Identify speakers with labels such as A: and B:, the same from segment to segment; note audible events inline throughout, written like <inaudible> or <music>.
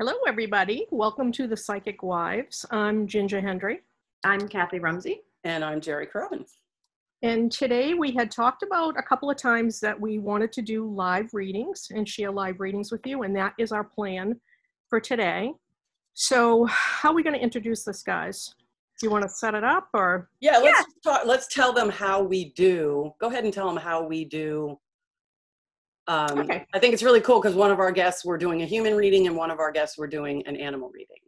A: Hello, everybody. Welcome to the Psychic Wives. I'm Ginger Hendry.
B: I'm Kathy Rumsey.
C: And I'm Jerry Cronin.
A: And today we had talked about a couple of times that we wanted to do live readings and share live readings with you, and that is our plan for today. So, how are we going to introduce this, guys? Do you want to set it up or?
C: Yeah, let's yeah. Talk, let's tell them how we do. Go ahead and tell them how we do. Um, okay. I think it's really cool because one of our guests we're doing a human reading and one of our guests we're doing an animal reading.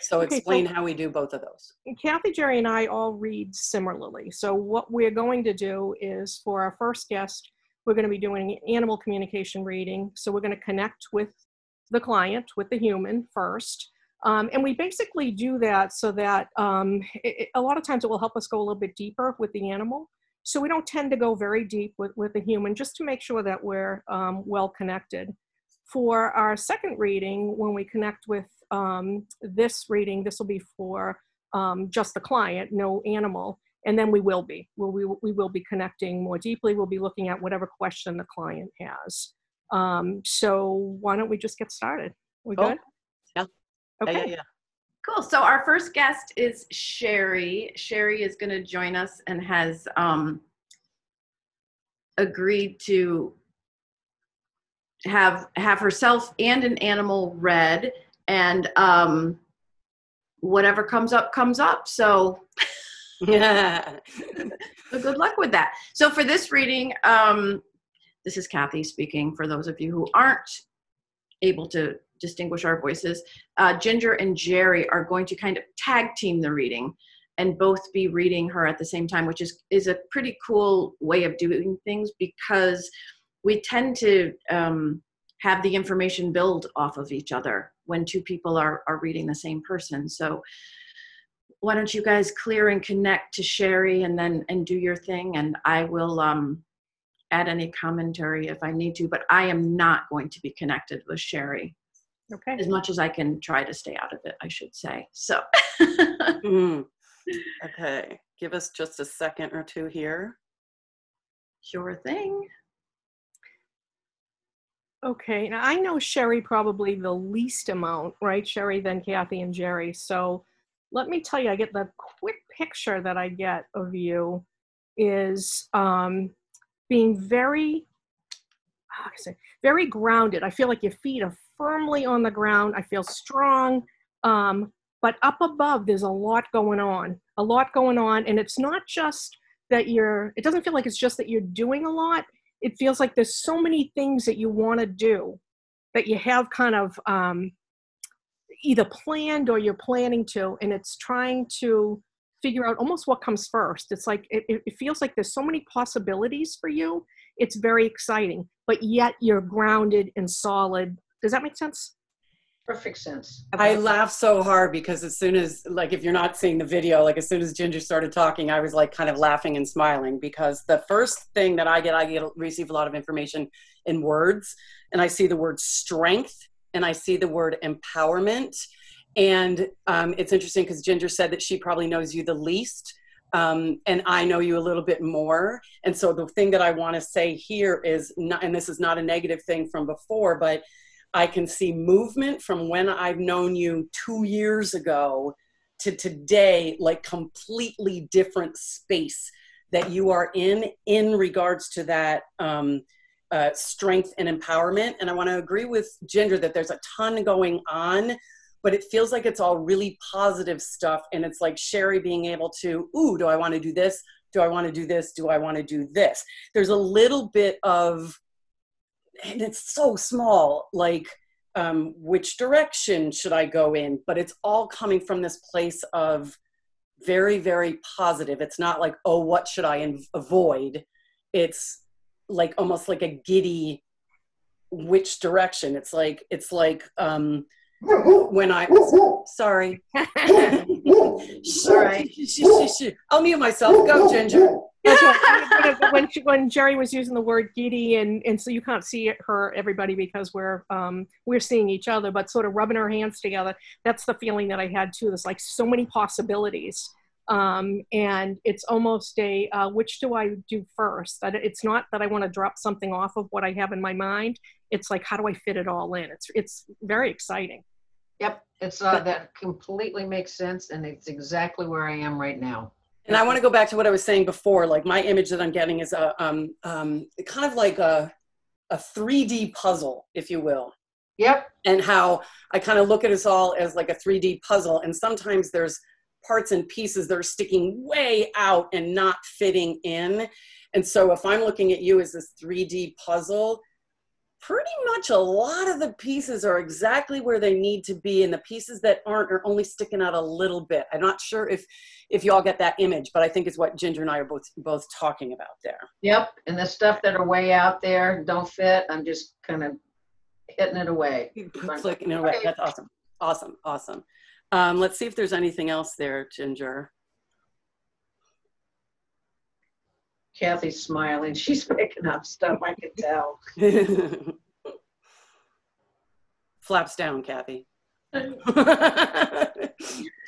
C: So okay, explain so how we do both of those.
A: Kathy, Jerry, and I all read similarly. So what we're going to do is for our first guest, we're going to be doing an animal communication reading. So we're going to connect with the client, with the human first. Um, and we basically do that so that um, it, a lot of times it will help us go a little bit deeper with the animal. So we don't tend to go very deep with, with the human just to make sure that we're um, well connected. For our second reading, when we connect with um, this reading, this will be for um, just the client, no animal, and then we will be. We'll, we, we will be connecting more deeply. We'll be looking at whatever question the client has. Um, so why don't we just get started? We good?
C: Yeah.
A: Okay.
C: Yeah, yeah, yeah.
B: Cool. So our first guest is Sherry. Sherry is going to join us and has um, agreed to have have herself and an animal read, and um, whatever comes up comes up. So.
C: yeah. <laughs>
B: so good luck with that. So for this reading, um, this is Kathy speaking. For those of you who aren't able to distinguish our voices, uh, Ginger and Jerry are going to kind of tag team the reading and both be reading her at the same time, which is is a pretty cool way of doing things because we tend to um, have the information build off of each other when two people are are reading the same person. So why don't you guys clear and connect to Sherry and then and do your thing and I will um, add any commentary if I need to, but I am not going to be connected with Sherry.
A: Okay.
B: As much as I can try to stay out of it, I should say. So. <laughs> mm.
C: Okay. Give us just a second or two here.
B: Sure thing.
A: Okay. Now I know Sherry probably the least amount, right? Sherry, then Kathy and Jerry. So let me tell you, I get the quick picture that I get of you is um, being very, how can I say, very grounded. I feel like your feet are firmly on the ground. I feel strong. Um, but up above, there's a lot going on, a lot going on. And it's not just that you're, it doesn't feel like it's just that you're doing a lot. It feels like there's so many things that you want to do that you have kind of um, either planned or you're planning to. And it's trying to figure out almost what comes first. It's like, it, it feels like there's so many possibilities for you. It's very exciting, but yet you're grounded and solid does that make sense?
D: Perfect sense.
C: I laugh so hard because as soon as, like, if you're not seeing the video, like, as soon as Ginger started talking, I was like kind of laughing and smiling because the first thing that I get, I get receive a lot of information in words, and I see the word strength and I see the word empowerment. And um, it's interesting because Ginger said that she probably knows you the least. Um, and I know you a little bit more. And so the thing that I want to say here is not, and this is not a negative thing from before, but I can see movement from when I've known you two years ago to today, like completely different space that you are in in regards to that um, uh, strength and empowerment. And I want to agree with Ginger that there's a ton going on, but it feels like it's all really positive stuff. And it's like Sherry being able to, ooh, do I want to do this? Do I want to do this? Do I want to do this? There's a little bit of and it's so small like um, which direction should i go in but it's all coming from this place of very very positive it's not like oh what should i avoid it's like almost like a giddy which direction it's like it's like um when i sorry sorry <laughs> i'll mute myself go ginger
A: when she, when Jerry was using the word giddy, and and so you can't see her, everybody, because we're um we're seeing each other, but sort of rubbing our hands together. That's the feeling that I had too. There's like so many possibilities, um, and it's almost a uh, which do I do first? That it's not that I want to drop something off of what I have in my mind. It's like how do I fit it all in? It's it's very exciting.
D: Yep, it's, uh, that completely makes sense and it's exactly where I am right now.
C: And I want to go back to what I was saying before. Like my image that I'm getting is a um, um, kind of like a a 3D puzzle, if you will,
D: Yep,
C: and how I kind of look at us all as like a 3D puzzle. And sometimes there's parts and pieces that are sticking way out and not fitting in. And so if I'm looking at you as this 3D puzzle, pretty much a lot of the pieces are exactly where they need to be and the pieces that aren't are only sticking out a little bit i'm not sure if if you all get that image but i think it's what ginger and i are both both talking about there
D: yep. And the stuff that are way out there don't fit. I'm just kind of hitting it away.
C: clicking it away that's awesome awesome awesome um, let's see if there's anything else there ginger
D: Kathy's smiling. She's <laughs> picking up stuff. I can tell. <laughs>
C: flaps down kathy <laughs>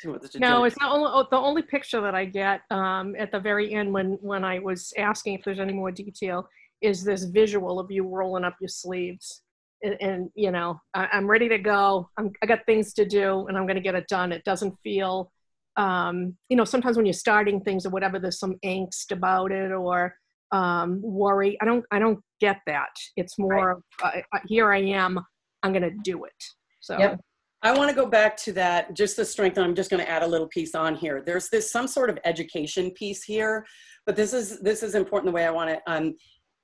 C: She wants to
A: No, it's the only, oh, the only picture that I get um, at the very end when, when I was asking if there's any more detail is this visual of you rolling up your sleeves. And, and you know, I, I'm ready to go. I'm, I got things to do and I'm going to get it done. It doesn't feel, um, you know, sometimes when you're starting things or whatever, there's some angst about it or um, worry. I don't, I don't get that. It's more of, uh, uh, here I am, I'm going to do it. So.
D: Yep.
C: I want to go back to that, just the strength, and I'm just going to add a little piece on here. There's this some sort of education piece here, but this is this is important the way I want it. Um,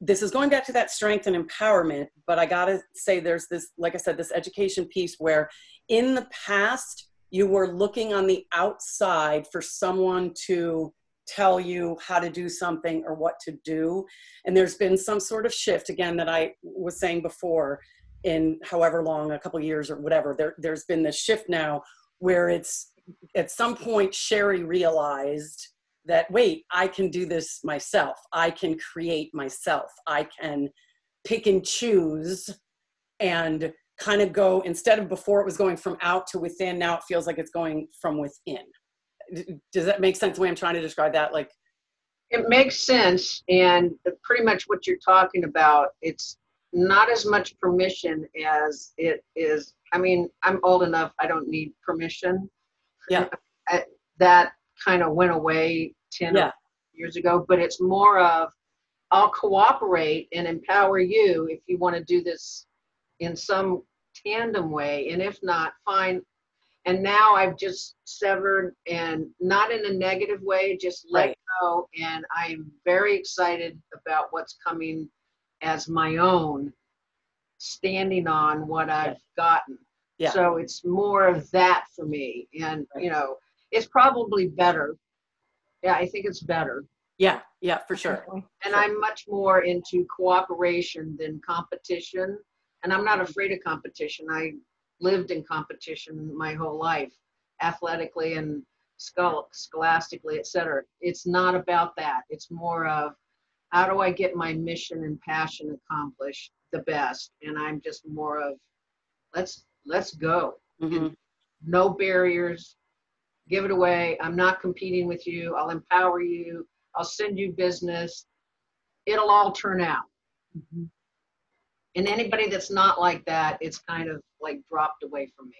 C: this is going back to that strength and empowerment, but I got to say there's this, like I said, this education piece where in the past you were looking on the outside for someone to tell you how to do something or what to do, and there's been some sort of shift again that I was saying before in however long a couple years or whatever there, there's been this shift now where it's at some point sherry realized that wait i can do this myself. I can create myself. I can pick and choose and kind of go instead of before it was going from out to within now it feels like it's going from within does that make sense the way i'm trying to describe that like
D: It makes sense, and pretty much what you're talking about, it's not as much permission as it is. I mean, I'm old enough, I don't need permission.
C: Yeah. <laughs>
D: I- That kind of went away 10
C: Yeah.
D: years ago, but it's more of, I'll cooperate and empower you if you want to do this in some tandem way, and if not, fine. And now I've just severed and not in a negative way, just let
C: Right.
D: go. And I'm very excited about what's coming as my own, standing on what I've gotten.
C: Yeah.
D: So it's more of that for me. And,
C: Right.
D: you know, it's probably better. Yeah, I think it's better.
C: yeah yeah for sure.
D: And
C: Sure.
D: I'm much more into cooperation than competition. And I'm not afraid of competition. I lived in competition my whole life, athletically and schol- scholastically, et cetera. It's not about that. It's more of how do I get my mission and passion accomplished the best? And I'm just more of let's let's go.
C: Mhm.
D: No barriers. Give it away. I'm not competing with you. I'll empower you. I'll send you business. It'll all turn out. And anybody that's not like that, it's kind of like dropped away from me.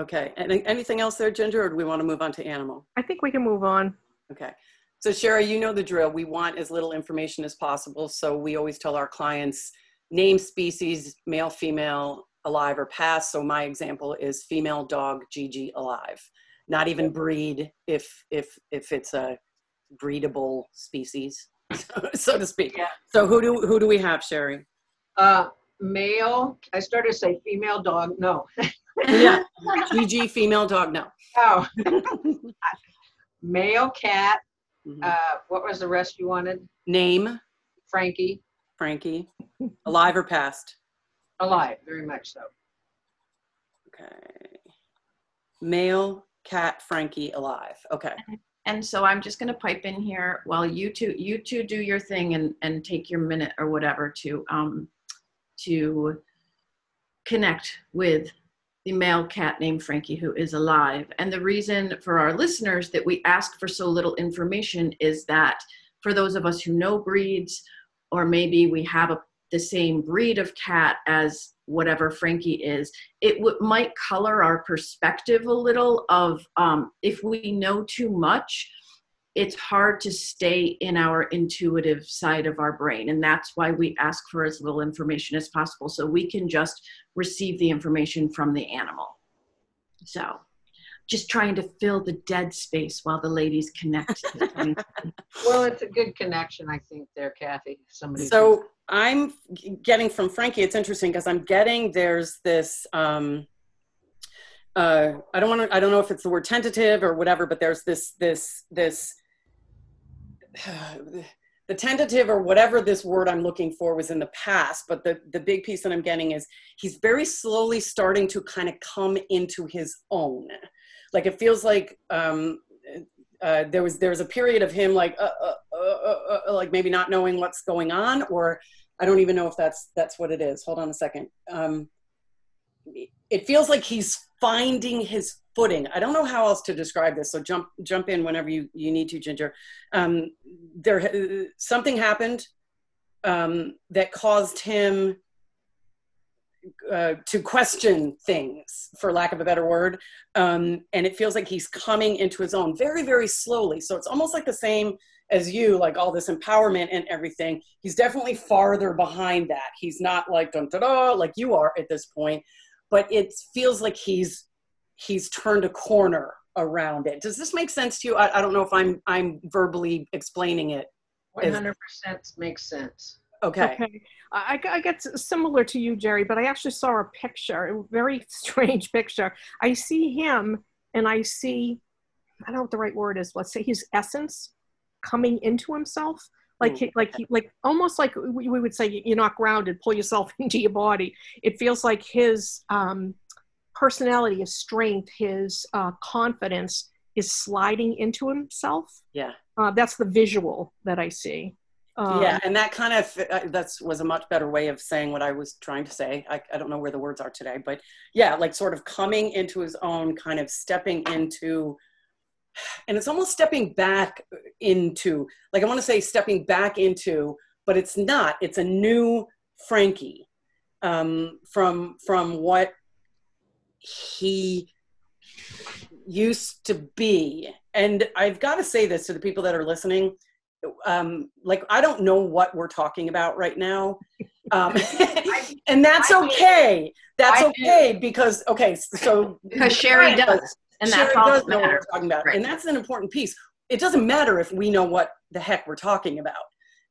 C: okay and anything else there ginger or do we want to move on to animal
A: I think we can move on.
C: Okay. So Sherry, you know the drill. We want as little information as possible. So we always tell our clients name, species, male, female, alive or past. So my example is female dog GG alive. Not even breed if if if it's a breedable species, <laughs> so to speak.
D: Yeah.
C: So who do who do we have, Sherry?
D: Uh, male, I started to say female dog. No.
C: Yeah. <laughs> GG female dog. No.
D: Oh. <laughs> Male cat.
C: Mhm.
D: Uh, what was the rest you wanted?
C: Name,
D: Frankie.
C: Frankie. Alive or past?
D: Alive, very much so.
C: Okay. Male, cat, Frankie, alive. Okay.
B: And so I'm just going to pipe in here while you two you two do your thing and and take your minute or whatever to um to connect with the male cat named Frankie who is alive. And the reason for our listeners that we ask for so little information is that for those of us who know breeds or maybe we have a, the same breed of cat as whatever Frankie is, it w- might color our perspective a little of um, if we know too much, it's hard to stay in our intuitive side of our brain. And that's why we ask for as little information as possible so we can just receive the information from the animal. So just trying to fill the dead space while the ladies connect. <laughs>
D: Well, it's a good connection, I think, there, Kathy. Somebody.
C: So I'm getting from Frankie. It's interesting because I'm getting there's this. Um, uh, I don't want to. I don't know if it's the word tentative or whatever, but there's this this this. <sighs> the tentative or whatever this word I'm looking for was in the past, but the the big piece that I'm getting is he's very slowly starting to kind of come into his own. Like it feels like um, uh, there was there was a period of him like uh, uh, uh, uh, like maybe not knowing what's going on, or I don't even know if that's that's what it is. Hold on a second. Um, it feels like he's finding his footing. I don't know how else to describe this. So jump jump in whenever you you need to, Ginger. Um, there something happened um, that caused him uh, to question things, for lack of a better word. Um, and it feels like he's coming into his own very, very slowly. So it's almost like the same as you, like all this empowerment and everything. He's definitely farther behind that. He's not like dun da da like you are at this point, but it feels like he's he's turned a corner around it. Does this make sense to you? I, I don't know if I'm I'm verbally explaining it.
D: 100% makes sense.
C: Okay.
A: Okay. I, I get similar to you, Jerry, but I actually saw a picture, a very <laughs> strange picture. I see him and I see, I don't know what the right word is, let's say his essence coming into himself. Like, he, like, he, like almost like we would say you're not grounded, pull yourself <laughs> into your body. It feels like his um, personality, his strength, his uh, confidence is sliding into himself.
C: Yeah.
A: Uh, that's the visual that I see. Um,
C: yeah, and that kind of uh, that's was a much better way of saying what I was trying to say. I, I don't know where the words are today, but yeah, like sort of coming into his own, kind of stepping into, and it's almost stepping back into. Like I want to say stepping back into, but it's not. It's a new Frankie um, from from what he used to be. And I've got to say this to the people that are listening um, like I don't know what we're talking about right now, <laughs> um, <laughs> and that's okay. That's okay because okay, so
B: because Sherry does, and
C: Sherry
B: that's all
C: does
B: that
C: know what we're talking about,
B: Right.
C: and that's an important piece. It doesn't matter if we know what the heck we're talking about.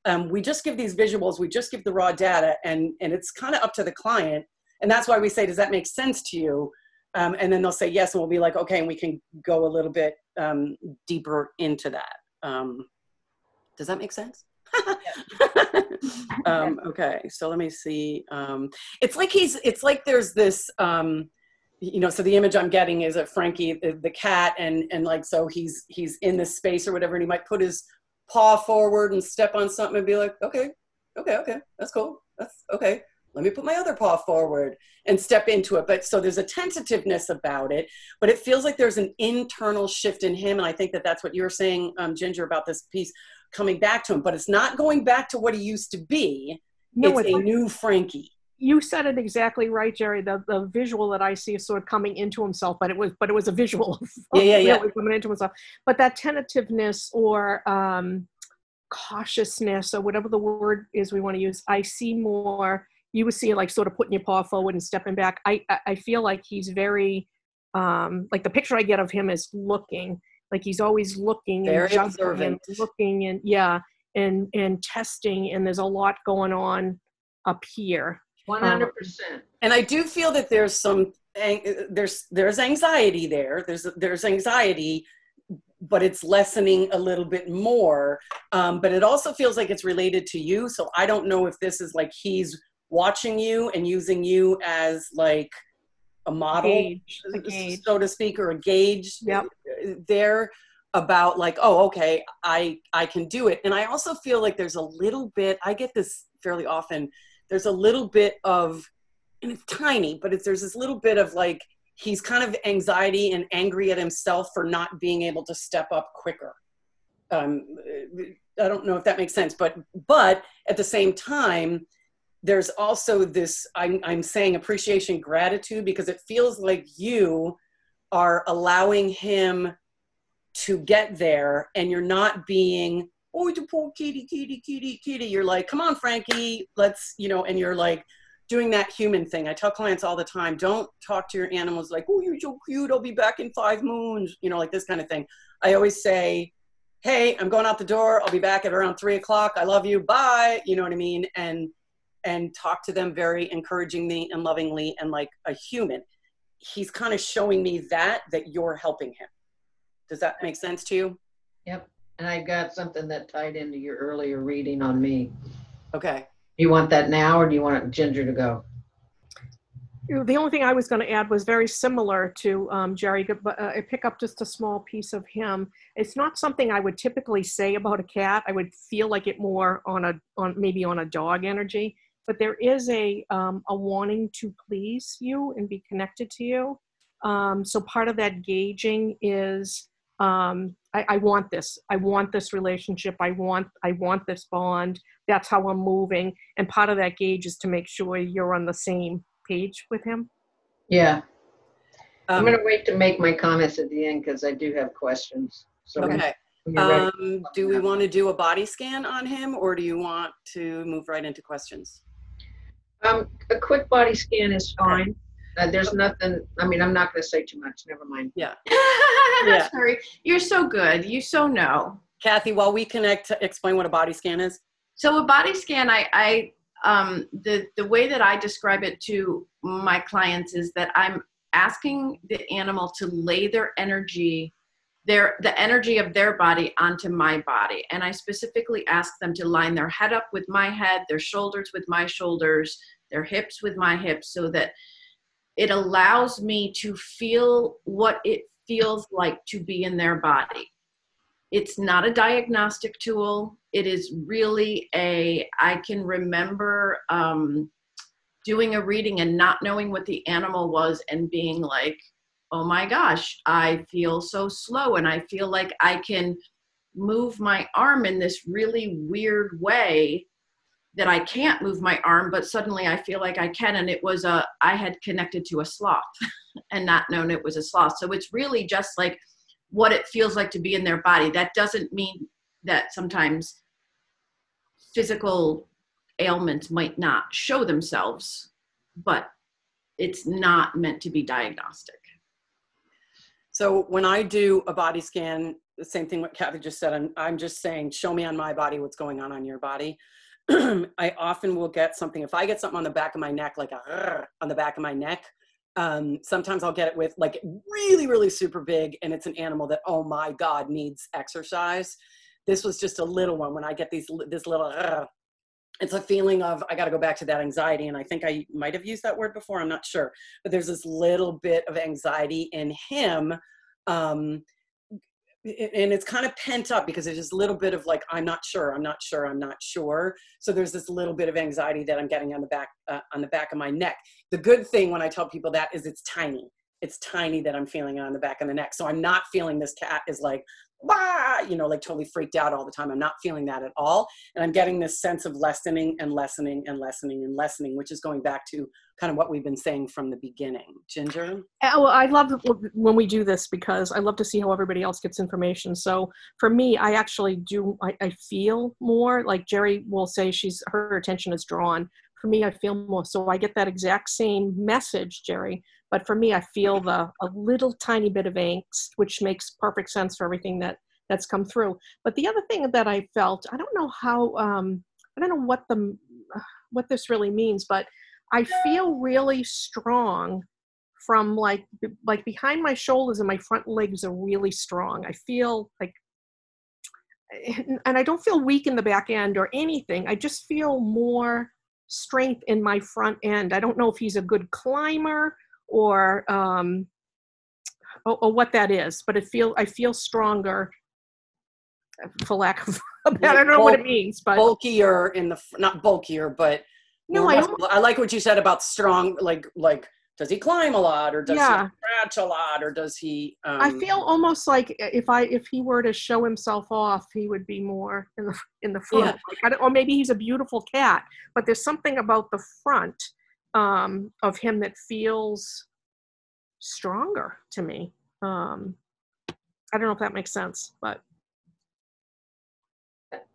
C: Um, we just give these visuals, we just give the raw data, and and it's kind of up to the client. And that's why we say, does that make sense to you? Um, and then they'll say yes, and we'll be like, okay, and we can go a little bit um, deeper into that. Um, does that make sense? <laughs> um, <laughs> okay, so let me see. Um, it's like he's. It's like there's this. Um, you know, so the image I'm getting is of Frankie, the, the cat, and and like so he's he's in this space or whatever, and he might put his paw forward and step on something and be like, okay, okay, okay, that's cool, that's okay. Let me put my other paw forward and step into it. But so there's a tentativeness about it, but it feels like there's an internal shift in him, and I think that that's what you're saying, um, Ginger, about this piece coming back to him. But it's not going back to what he used to be.
A: No,
C: it's
A: it's
C: a
A: like-
C: new Frankie.
A: you said it exactly right, Jerry. The the visual that I see is sort of coming into himself, but it was but it was a visual. of <laughs>
C: Yeah, yeah, yeah.
A: really coming into himself. But that tentativeness or um, cautiousness or whatever the word is we want to use, I see more. You would see like sort of putting your paw forward and stepping back. I I, I feel like he's very um, like the picture I get of him is looking like he's always looking
C: Very
A: and juggling
C: observant.
A: and looking and yeah and and testing and there's a lot going on up here
D: 100%.
C: and I do feel that there's some there's there's anxiety there. There's there's anxiety, but it's lessening a little bit more. Um, but it also feels like it's related to you. So I don't know if this is like he's watching you and using you as like a model,
A: Gauge, a gauge.
C: so to speak, or a gauge.
A: Yep.
C: There about like oh okay i i can do it and i also feel like there's a little bit i get this fairly often there's a little bit of and it's tiny but it's there's this little bit of like he's kind of anxiety and angry at himself for not being able to step up quicker um, i don't know if that makes sense but but at the same time there's also this I'm, I'm saying appreciation gratitude because it feels like you are allowing him to get there and you're not being oh poor kitty kitty kitty kitty. You're like come on frankie let's you know and you're like doing that human thing. I tell clients all the time don't talk to your animals like oh you're so cute i'll be back in five moons you know like this kind of thing. I always say hey i'm going out the door i'll be back at around three o'clock i love you bye you know what i mean? And and talk to them very encouragingly and lovingly and like a human he's kind of showing me that that you're helping him does that make sense to you
D: Yep. And I got something that tied into your earlier reading on me.
C: okay
D: you want that now or do you want Ginger to go?
A: The only thing I was going to add was very similar to um, Jerry, but uh, I pick up just a small piece of him. It's not something I would typically say about a cat. I would feel like it more on a on maybe on a dog energy. But there is a um, a wanting to please you and be connected to you. Um, so part of that gauging is um, I, I want this. I want this relationship. I want I want this bond. That's how I'm moving. And part of that gauge is to make sure you're on the same page with him.
D: Yeah. I'm
C: um,
D: going to wait to make my comments at the end because I do have questions. So
C: okay
D: you're
C: um, do we want to do a body scan on him or do you want to move right into questions
D: Um, a quick body scan is fine. Uh, there's nothing, I mean, I'm not going to say too much. Never mind.
C: yeah <laughs>
B: That's very, you're so good. You so know.
C: kathy while we connect explain what a body scan is
B: So a body scan, I, I um, the the way that I describe it to my clients is that I'm asking the animal to lay their energy, their the energy of their body onto my body, and I specifically ask them to line their head up with my head, their shoulders with my shoulders, their hips with my hips, so that it allows me to feel what it feels like to be in their body. It's not a diagnostic tool. It is really a i can remember um, doing a reading and not knowing what the animal was and being like oh my gosh i feel so slow and i feel like i can move my arm in this really weird way that i can't move my arm but suddenly i feel like i can and it was a i had connected to a sloth <laughs> and not known it was a sloth so it's really just like what it feels like to be in their body. That doesn't mean that sometimes physical ailments might not show themselves, but it's not meant to be diagnostic.
C: So when I do a body scan, the same thing what Kathy just said, I'm, I'm just saying, show me on my body what's going on on your body. <clears throat> I often will get something, if I get something on the back of my neck, like a on the back of my neck, um, sometimes I'll get it with like really, really super big, and it's an animal that, oh my God, needs exercise. This was just a little one. When I get these, this little, it's a feeling of I got to go back to that anxiety, and I think I might have used that word before. I'm not sure, but there's this little bit of anxiety in him. Um, and it's kind of pent up because there's this little bit of like i'm not sure i'm not sure i'm not sure so there's this little bit of anxiety that i'm getting on the back uh, on the back of my neck the good thing when i tell people that is it's tiny it's tiny that i'm feeling it on the back of the neck so i'm not feeling this cat is like Wah! you know like totally freaked out all the time i'm not feeling that at all and i'm getting this sense of lessening and lessening and lessening and lessening which is going back to kind of what we've been saying from the beginning ginger
A: Uh, Well, I love when we do this because I love to see how everybody else gets information. So for me, I actually do. I, I feel more like Jerry will say she's her attention is drawn. For me, I feel more. So I get that exact same message, Jerry. But for me, I feel the a little tiny bit of angst, which makes perfect sense for everything that that's come through. But the other thing that I felt, I don't know how. Um, I don't know what the what this really means, but I feel really strong from like like behind my shoulders and my front legs are really strong. I feel like and I don't feel weak in the back end or anything. I just feel more strength in my front end. I don't know if he's a good climber or um or, or what that is, but it feel I feel stronger for lack of a <laughs> better. I don't know what it means, but
C: bulkier in the not bulkier but
A: no, I.
C: I like what you said about strong like like does he climb a lot or does
A: Yeah.
C: he scratch a lot or does he um,
A: I feel almost like if I if he were to show himself off, he would be more in the in the front.
C: Yeah.
A: Like, I don't- or maybe he's a beautiful cat, but there's something about the front um, of him that feels stronger to me. Um, I don't know if that makes sense, but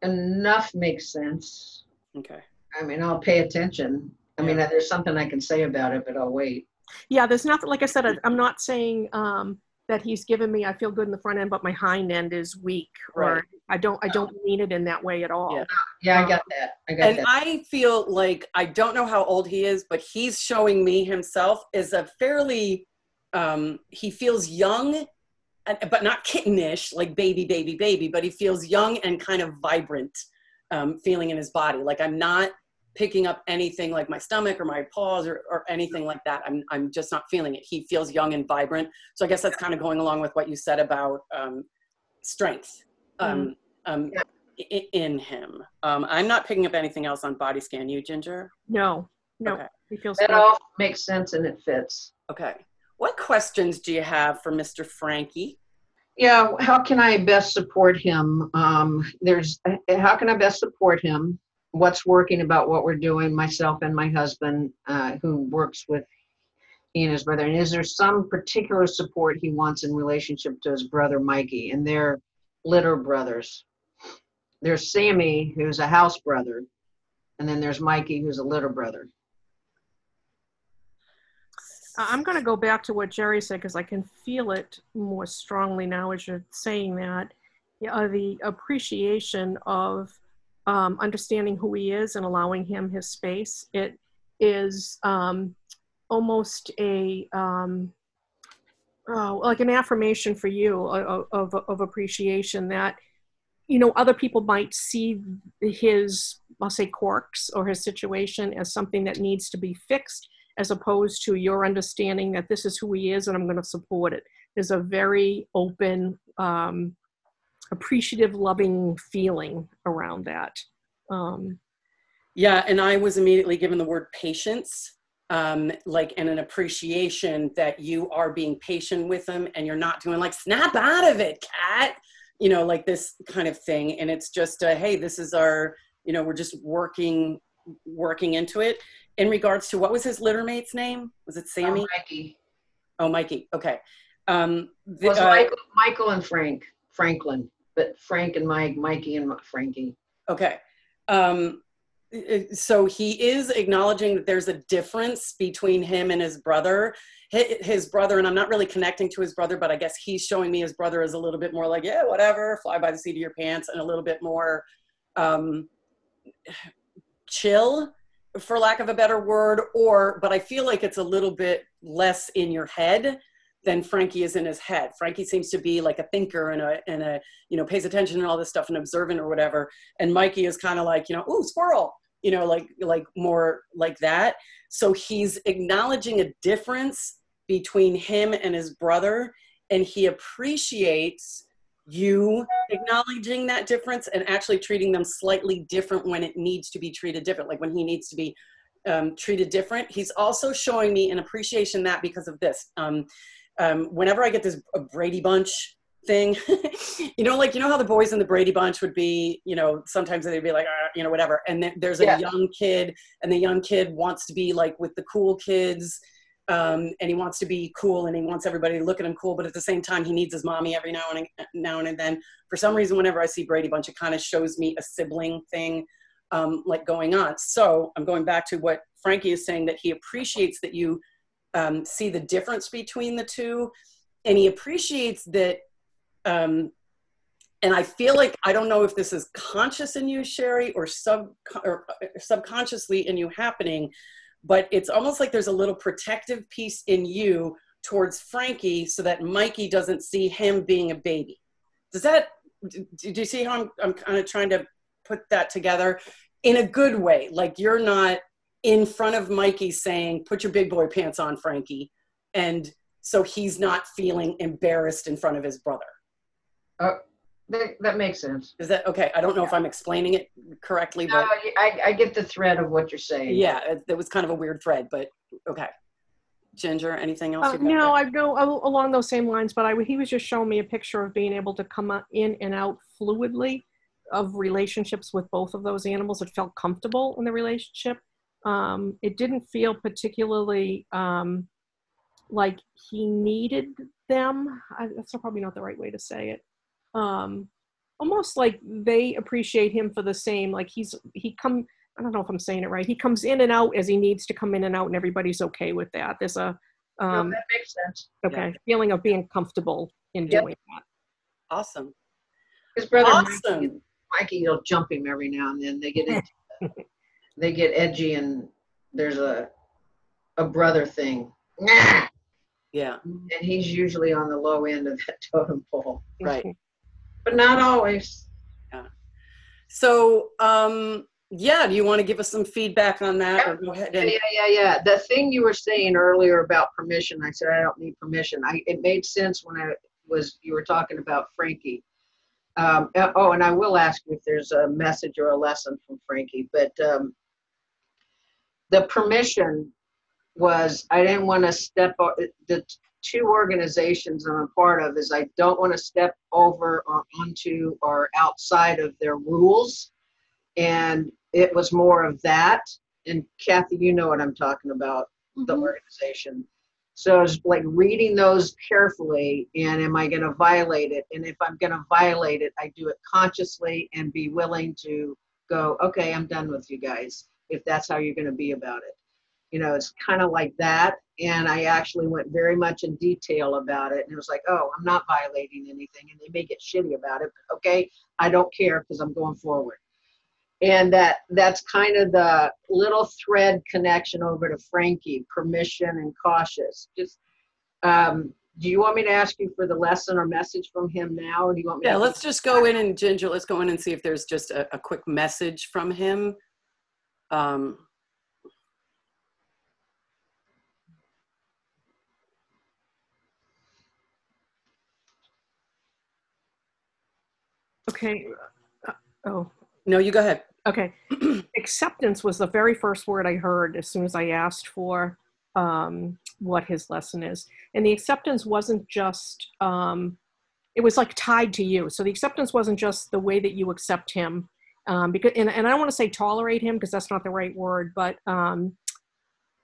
D: Enough makes sense.
C: okay
D: I mean, I'll pay attention. I mean, there's something I can say about it, but I'll wait.
A: yeah, there's nothing. Like I said, I, I'm not saying um, that he's given me. I feel good in the front end, but my hind end is weak,
C: Right.
A: or I don't. I don't mean it in that way at all.
C: Yeah.
D: Yeah, I got that. I got
C: and
D: that.
C: I feel like I don't know how old he is, but he's showing me himself is a fairly um, he feels young, and- but not kittenish like baby, baby, baby. But he feels young and kind of vibrant, um, feeling in his body. Like I'm not picking up anything like my stomach or my paws or, or anything like that. I'm I'm just not feeling it. He feels young and vibrant. So I guess that's kind of going along with what you said about um, strength. Um, um,
D: Yeah.
C: in him. Um, I'm not picking up anything else on body scan. You, Ginger?
A: No, no,
C: Okay.
A: he feels
D: That
A: good.
D: all makes sense and it fits.
C: Okay. What questions do you have for Mr. Frankie?
D: Yeah, how can I best support him? Um, there's, how can I best support him? What's working about what we're doing, myself and my husband, uh, who works with he and his brother. And is there some particular support he wants in relationship to his brother Mikey? And they're litter brothers. There's Sammy, who's a house brother, and then there's Mikey, who's a litter brother.
A: I'm going to go back to what Jerry said because I can feel it more strongly now as you're saying that. Yeah, the appreciation of um, understanding who he is and allowing him his space. It is um, almost a um, oh, like an affirmation for you of, of, of appreciation that you know other people might see his I'll say quirks or his situation as something that needs to be fixed as opposed to your understanding that this is who he is and I'm going to support it. There's a very open, um, appreciative, loving feeling around that. Um,
C: Yeah, and I was immediately given the word patience, um, like, and an appreciation that you are being patient with them and you're not doing like, snap out of it, cat, you know, like this kind of thing. And it's just, uh, hey, this is our, you know, we're just working, working into it. In regards to what was his littermate's name? Was it Sammy?
D: Uh, Mikey.
C: Oh, Mikey. Okay. Um, the,
D: was
C: uh,
D: Michael, Michael and Frank, Franklin, but Frank and Mike, Mikey and Frankie.
C: Okay. Um, so he is acknowledging that there's a difference between him and his brother. His brother, and I'm not really connecting to his brother, but I guess he's showing me his brother is a little bit more like, yeah, whatever, fly by the seat of your pants, and a little bit more um, chill, for lack of a better word. Or, but I feel like it's a little bit less in your head than Frankie is in his head. Frankie seems to be like a thinker and a and a you know pays attention and all this stuff and observant or whatever. And Mikey is kind of like you know, ooh, squirrel, you know, like like more like that. So he's acknowledging a difference between him and his brother, and he appreciates you acknowledging that difference and actually treating them slightly different when it needs to be treated different, like when he needs to be um, treated different. He's also showing me an appreciation that because of this. Um, um, whenever I get this a Brady Bunch thing, <laughs> you know, like you know how the boys in the Brady Bunch would be, you know, sometimes they'd be like, "Ah," you know, whatever, and then there's a
D: Yeah.
C: young kid, and the young kid wants to be like with the cool kids. Um, and he wants to be cool and he wants everybody to look at him cool, but at the same time, he needs his mommy every now and now and then. For some reason, whenever I see Brady Bunch, it kind of shows me a sibling thing um, like going on. So I'm going back to what Frankie is saying that he appreciates that you um, see the difference between the two, and he appreciates that. Um, and I feel like I don't know if this is conscious in you, Sherry, or sub or uh, subconsciously in you happening, but it's almost like there's a little protective piece in you towards Frankie, so that Mikey doesn't see him being a baby. Does that? Do, do you see how I'm? I'm kind of trying to put that together in a good way. Like you're not in front of Mikey saying, "Put your big boy pants on, Frankie," and so he's not feeling embarrassed in front of his brother.
D: That, that makes sense.
C: Is that okay? I don't know if I'm explaining it correctly,
D: No,
C: but
D: I, I get the thread of what you're saying.
C: yeah, it, it was kind of a weird thread, but okay. Ginger, anything else?
A: Uh, no,
C: there?
A: I go along those same lines, but I, he was just showing me a picture of being able to come in and out fluidly of relationships with both of those animals. It felt comfortable in the relationship. Um, it didn't feel particularly um, like he needed them. I, that's probably not the right way to say it. Um, almost like they appreciate him for the same. Like he's he come. I don't know if I'm saying it right. He comes in and out as he needs to come in and out, and everybody's okay with that. There's a
D: No,
A: um,
D: that makes sense.
A: okay feeling of being comfortable in
D: Yep.
A: doing that.
C: Awesome.
D: His brother
C: Awesome.
D: Mikey, Mikey will jump him every now and then. They get into, <laughs> they get edgy and there's a a brother thing.
C: Yeah,
D: And he's usually on the low end of that <laughs> totem pole.
C: right.
D: But not always. Yeah.
C: So, um, yeah, do you want to give us some feedback on that or go ahead
D: Yeah,
C: and,
D: yeah, yeah, yeah. The thing you were saying earlier about permission, I said I don't need permission. I it made sense when I was you were talking about Frankie. Um, uh, oh, and I will ask you if there's a message or a lesson from Frankie, but um, the permission was I didn't want to step o- the two organizations I'm a part of is I don't want to step over or onto or outside of their rules, and it was more of that and Kathy, you know what I'm talking about, the mm-hmm. organization. So it's like reading those carefully and am I going to violate it? And if I'm going to violate it, I do it consciously and be willing to go, okay, I'm done with you guys, if that's how you're going to be about it. You know, it's kind of like that. And I actually went very much in detail about it. And it was like, oh, I'm not violating anything. And they may get shitty about it, but okay, I don't care because I'm going forward and that that's kind of the little thread connection over to Frankie, permission and cautious. Just, um, do you want me to ask you for the lesson or message from him now, or do you want me?
C: yeah,
D: to
C: let's just go in and Ginger, let's go in and see if there's just a, a quick message from him. Um,
A: Okay. Uh, oh,
C: no, you go ahead.
A: okay. <clears throat> Acceptance was the very first word I heard as soon as I asked for um, what his lesson is. And the acceptance wasn't just, um, it was like tied to you. So the acceptance wasn't just the way that you accept him. Um, because, and, and I don't want to say tolerate him because that's not the right word, but um,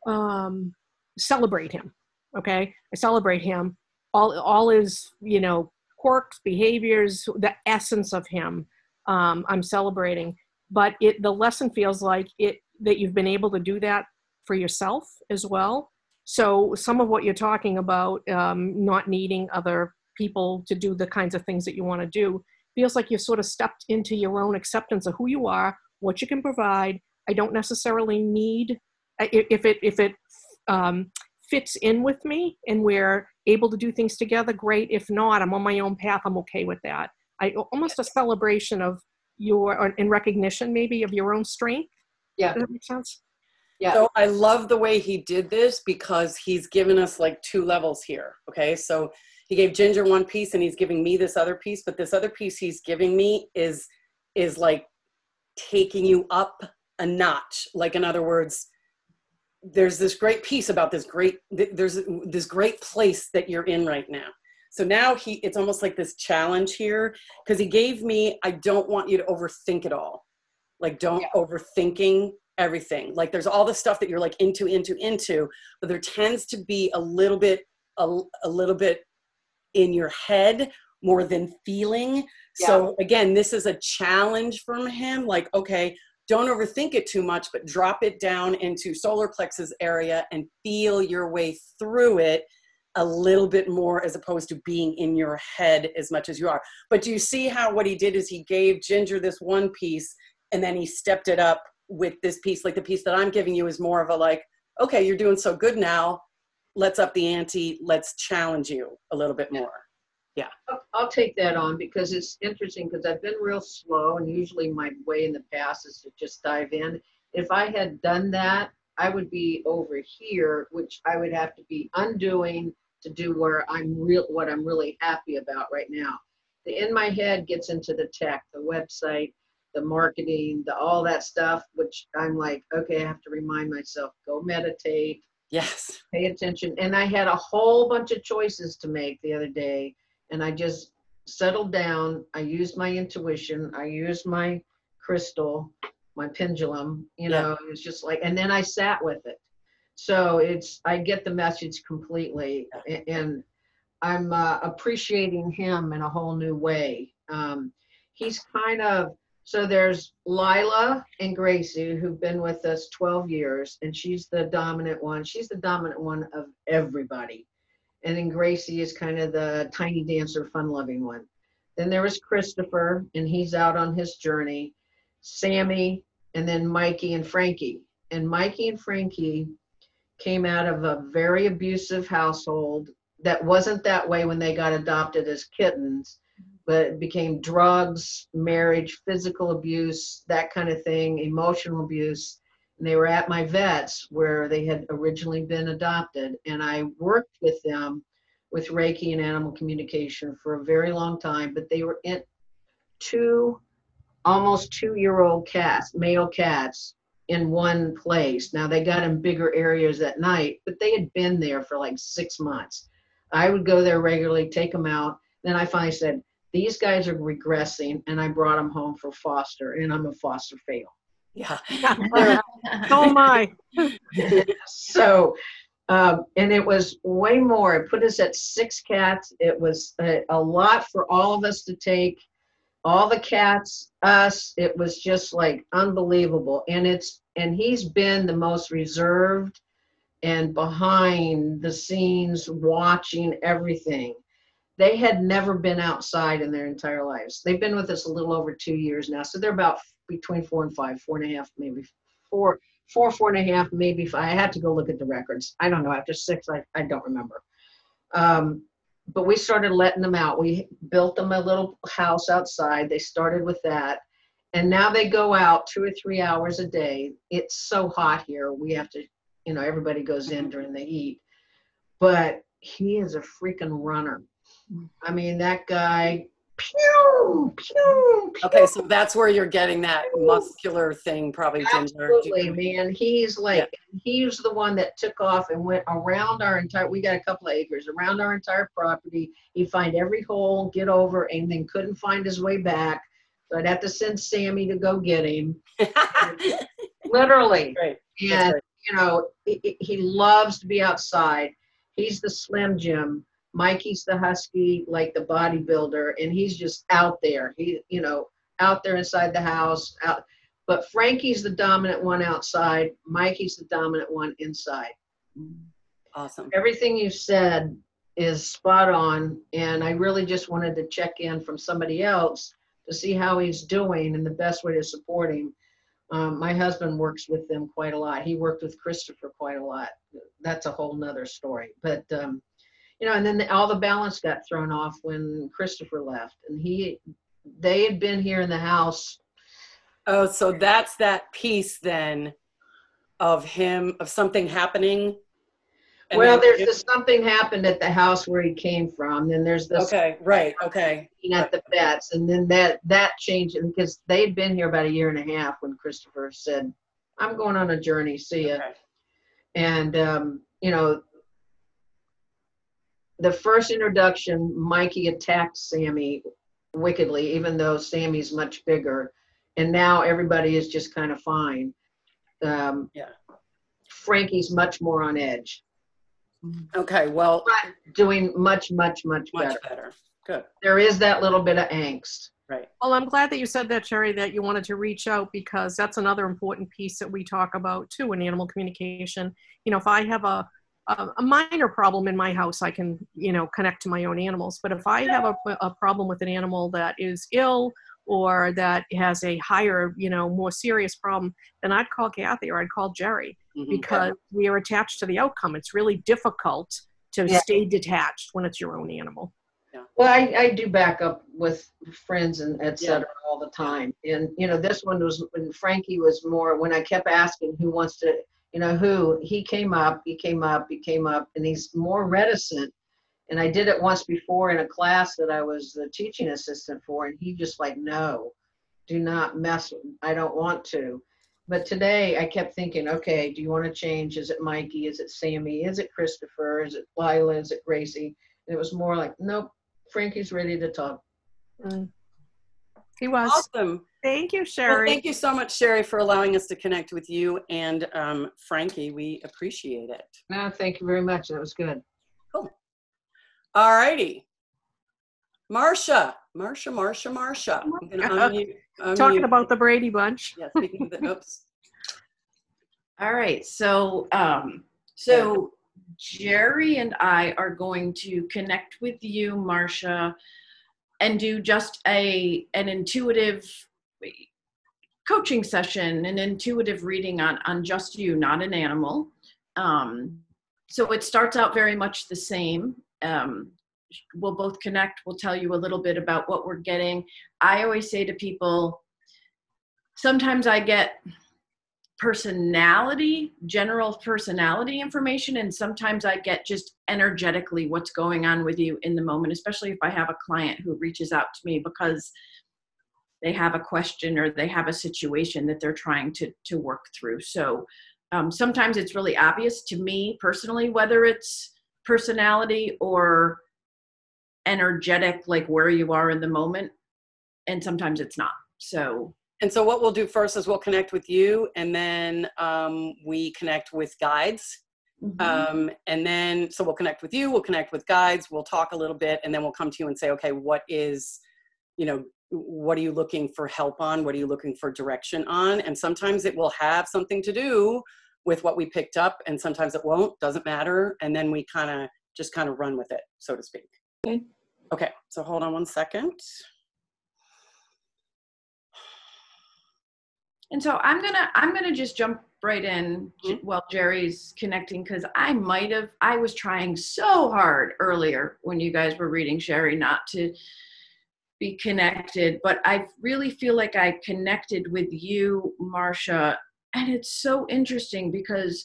A: um, celebrate him. Okay. I celebrate him. All, all his, you know, quirks, behaviors, the essence of him. Um, I'm celebrating but it the lesson feels like it that you've been able to do that for yourself as well so some of what you're talking about um, not needing other people to do the kinds of things that you want to do feels like you've sort of stepped into your own acceptance of who you are what you can provide i don't necessarily need if it if it um, fits in with me and we're able to do things together great if not i'm on my own path i'm okay with that i almost a celebration of your or in recognition maybe of your own strength
D: Yeah.
A: does that make sense
D: Yeah.
C: So I love the way he did this because he's given us like two levels here. Okay. So he gave Ginger one piece and he's giving me this other piece, but this other piece he's giving me is is like taking you up a notch. Like in other words, there's this great piece about this great th- there's this great place that you're in right now. So now he it's almost like this challenge here because he gave me I don't want you to overthink it all. Like don't overthinking everything. Like there's all the stuff that you're like into into into, but there tends to be a little bit a, a little bit in your head more than feeling. So again, this is a challenge from him like okay, don't overthink it too much, but drop it down into solar plexus area and feel your way through it a little bit more as opposed to being in your head as much as you are. But do you see how what he did is he gave Ginger this one piece and then he stepped it up with this piece. Like the piece that I'm giving you is more of a like, okay, you're doing so good now. Let's up the ante. Let's challenge you a little bit more.
D: I'll- I'll take that on because it's interesting because I've been real slow and usually my way in the past is to just dive in. If I had done that, I would be over here, which I would have to be undoing to do where I'm real, what I'm really happy about right now. The in my head gets into the tech, the website, the marketing, the all that stuff, which I'm like, okay, I have to remind myself, go meditate,
C: Yes.
D: pay attention. And I had a whole bunch of choices to make the other day, and I just settled down. I used my intuition. I used my crystal, my pendulum. You know, it was just like, and then I sat with it. So it's I get the message completely, and I'm uh, appreciating him in a whole new way. Um, he's kind of so there's Lila and Gracie who've been with us 12 years, and she's the dominant one. She's the dominant one of everybody. And then Gracie is kind of the tiny dancer, fun loving one. Then there was Christopher, and he's out on his journey. Sammy, and then Mikey and Frankie. And Mikey and Frankie came out of a very abusive household that wasn't that way when they got adopted as kittens but became drugs, marriage, physical abuse, that kind of thing, emotional abuse. And they were at my vets where they had originally been adopted. And I worked with them with Reiki and animal communication for a very long time, but they were in two almost two year old cats, male cats, in one place. Now they got in bigger areas at night, but they had been there for like six months. I would go there regularly, take them out. Then I finally said, these guys are regressing and i brought them home for foster and i'm a foster fail.
C: Yeah. <laughs>
A: am I. <laughs>
D: so um, and it was way more. It put us at six cats. It was a, a lot for all of us to take. All the cats us it was just like unbelievable. And it's and he's been the most reserved and behind the scenes watching everything they had never been outside in their entire lives. They've been with us a little over two years now, so they're about between four and five, four and a half, maybe four, four, four and a half, maybe five. I had to go look at the records. I don't know. After six, I, I don't remember. Um, but we started letting them out. We built them a little house outside. They started with that. And now they go out two or three hours a day. It's so hot here. We have to, you know, everybody goes in during the heat. But he is a freaking runner. I mean, that guy, pew, pew, pew.
C: Okay, so that's where you're getting that muscular thing, probably, Ginger.
D: Absolutely, man. He's like, he's the one that took off and went around our entire, we got a couple of acres, around our entire property. He'd find every hole, get over, and then couldn't find his way back. So I'd have to send Sammy to go get him. <laughs> Literally.
C: Great.
D: And, you know, he, he loves to be outside. He's the Slim Jim. Mikey's the husky, like the bodybuilder, and he's just out there. He, you know, out there inside the house. Out, but Frankie's the dominant one outside. Mikey's the dominant one inside.
C: Awesome.
D: Everything you said is spot on, and I really just wanted to check in from somebody else to see how he's doing and the best way to support him. Um, my husband works with them quite a lot. He worked with Christopher quite a lot. That's a whole nother story. But um, you know, and then the, all the balance got thrown off when Christopher left, and he, they had been here in the house.
C: Oh, so that's that piece then of him, of something happening.
D: well, there's this something happened at the house where he came from. Then there's this
C: Okay, right, okay.
D: at the vets, and then that that changed because they'd been here about a year and a half when Christopher said, "I'm going on a journey. See ya."
C: okay.
D: And um, you know, the first introduction, Mikey attacked Sammy wickedly, even though Sammy's much bigger, and now everybody is just kind of fine. Um,
C: Yeah.
D: Frankie's much more on edge,
C: Okay, well,
D: but doing much, much, much better.
C: much better. Good,
D: There is that little bit of angst.
C: right.
A: Well, I'm glad that you said that, Sherry, that you wanted to reach out because that's another important piece that we talk about too in animal communication. You know, if I have a a, a minor problem in my house, I can you know connect to my own animals. But if I have a, a problem with an animal that is ill or that has a higher, you know, more serious problem, then I'd call Kathy or I'd call Jerry
C: Mhm.
A: because we are attached to the outcome. It's really difficult to
D: Yeah.
A: stay detached when it's your own animal.
D: Well, I, I do back up with friends and etc. cetera all the time. And, you know, this one was when Frankie was more, when I kept asking who wants to, you know, who, he came up, he came up, he came up, and he's more reticent. And I did it once before in a class that I was the teaching assistant for, and he just like, no, do not mess with, I don't want to. But today I kept thinking, okay, do you want to change? Is it Mikey? Is it Sammy? Is it Christopher? Is it Lila? Is it Gracie? And it was more like, nope, Frankie's ready to talk.
A: Mm. He was.
C: Awesome.
A: Thank you,
C: Well,
A: Sherry.
C: thank you so much, Sherry, for allowing us to connect with you and um, Frankie. We appreciate it.
D: No, thank you very much. That was good. Cool.
C: All righty. Marcia, Marcia, Marcia, Marcia. I'm gonna unmute-
A: Talking about the Brady Bunch.
C: Yeah, speaking of the, oops. <laughs>
B: All right, so um, so Jerry and I are going to connect with you, Marcia, and do just a an intuitive coaching session, an intuitive reading on on just you, not an animal. Um, so it starts out very much the same. Um, we'll both connect. We'll tell you a little bit about what we're getting. I always say to people, sometimes I get personality, general personality information, and sometimes I get just energetically what's going on with you in the moment, especially if I have a client who reaches out to me because they have a question or they have a situation that they're trying to to work through. So um, sometimes it's really obvious to me personally whether it's personality or energetic, like where you are in the moment, and sometimes it's not. So
C: And so what we'll do first is we'll connect with you and then um, we connect with guides. Um, and then, so we'll connect with you, we'll connect with guides, we'll talk a little bit, and then we'll come to you and say, okay, what is, you know, what are you looking for help on? What are you looking for direction on? And sometimes it will have something to do with what we picked up, and sometimes it won't, doesn't matter. And then we kind of just kind of run with it, so to speak.
A: Okay.
C: Okay, so hold on one second.
B: And so I'm gonna I'm gonna just jump right in mm-hmm. while Jerry's connecting because I might have I was trying so hard earlier when you guys were reading Sherry not to be connected, but I really feel like I connected with you, Marcia, and it's so interesting because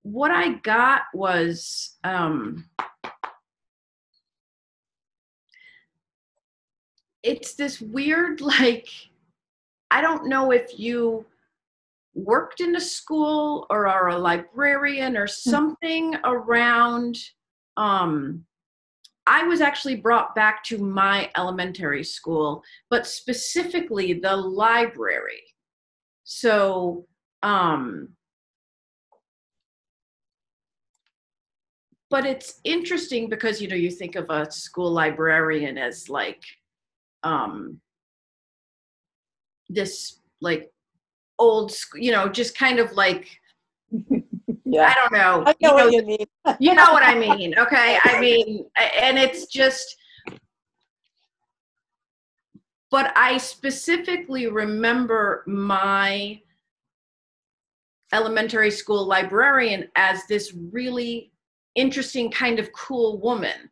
B: what I got was um it's this weird <laughs> like I don't know if you worked in a school or are a librarian or something around um I was actually brought back to my elementary school, but specifically the library. So um but it's interesting because you know you think of a school librarian as like um this like old you know just kind of like i don't know.
E: I know
B: you know,
E: what you mean. <laughs>
B: you know what i mean okay? I mean and it's just but i specifically remember my elementary school librarian as this really interesting kind of cool woman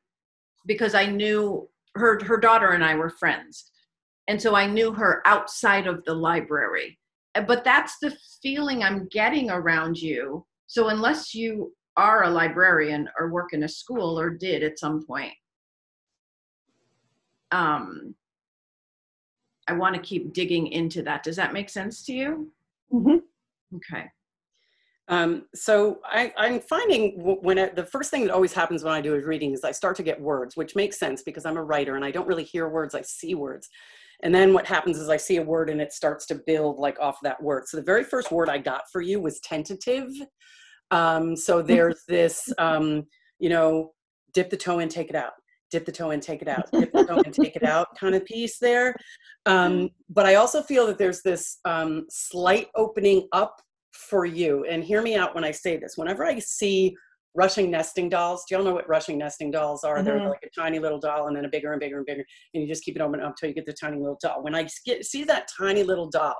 B: because i knew her her daughter and i were friends. And so i knew her outside of the library. But that's the feeling i'm getting around you so unless you are a librarian or work in a school or did at some point um i want to keep digging into that does that make sense to you
E: Mhm.
B: okay
C: Um, so I, I'm finding when I, the first thing that always happens when I do a reading is I start to get words, which makes sense because I'm a writer and I don't really hear words, I see words. And then what happens is I see a word and it starts to build like off that word. So the very first word I got for you was tentative. Um, so there's this, um, you know, dip the toe in, take it out. Dip the toe in, take it out. Dip the toe in, take it out kind of piece there. Um, but I also feel that there's this um, slight opening up for you and hear me out when i say this whenever i see Russian nesting dolls do y'all know what Russian nesting dolls are they're
E: Mhm.
C: like a tiny little doll and then a bigger and bigger and bigger and you just keep it open up until you get the tiny little doll when i get, see that tiny little doll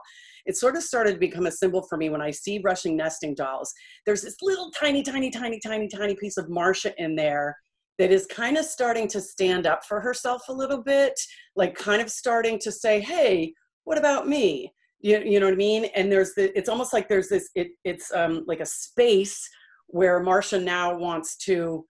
C: it sort of started to become a symbol for me when i see Russian nesting dolls there's this little tiny tiny tiny tiny tiny piece of marcia in there that is kind of starting to stand up for herself a little bit like kind of starting to say hey what about me you, you know what I mean? And there's the, it's almost like there's this, it, it's um, like a space where Marcia now wants to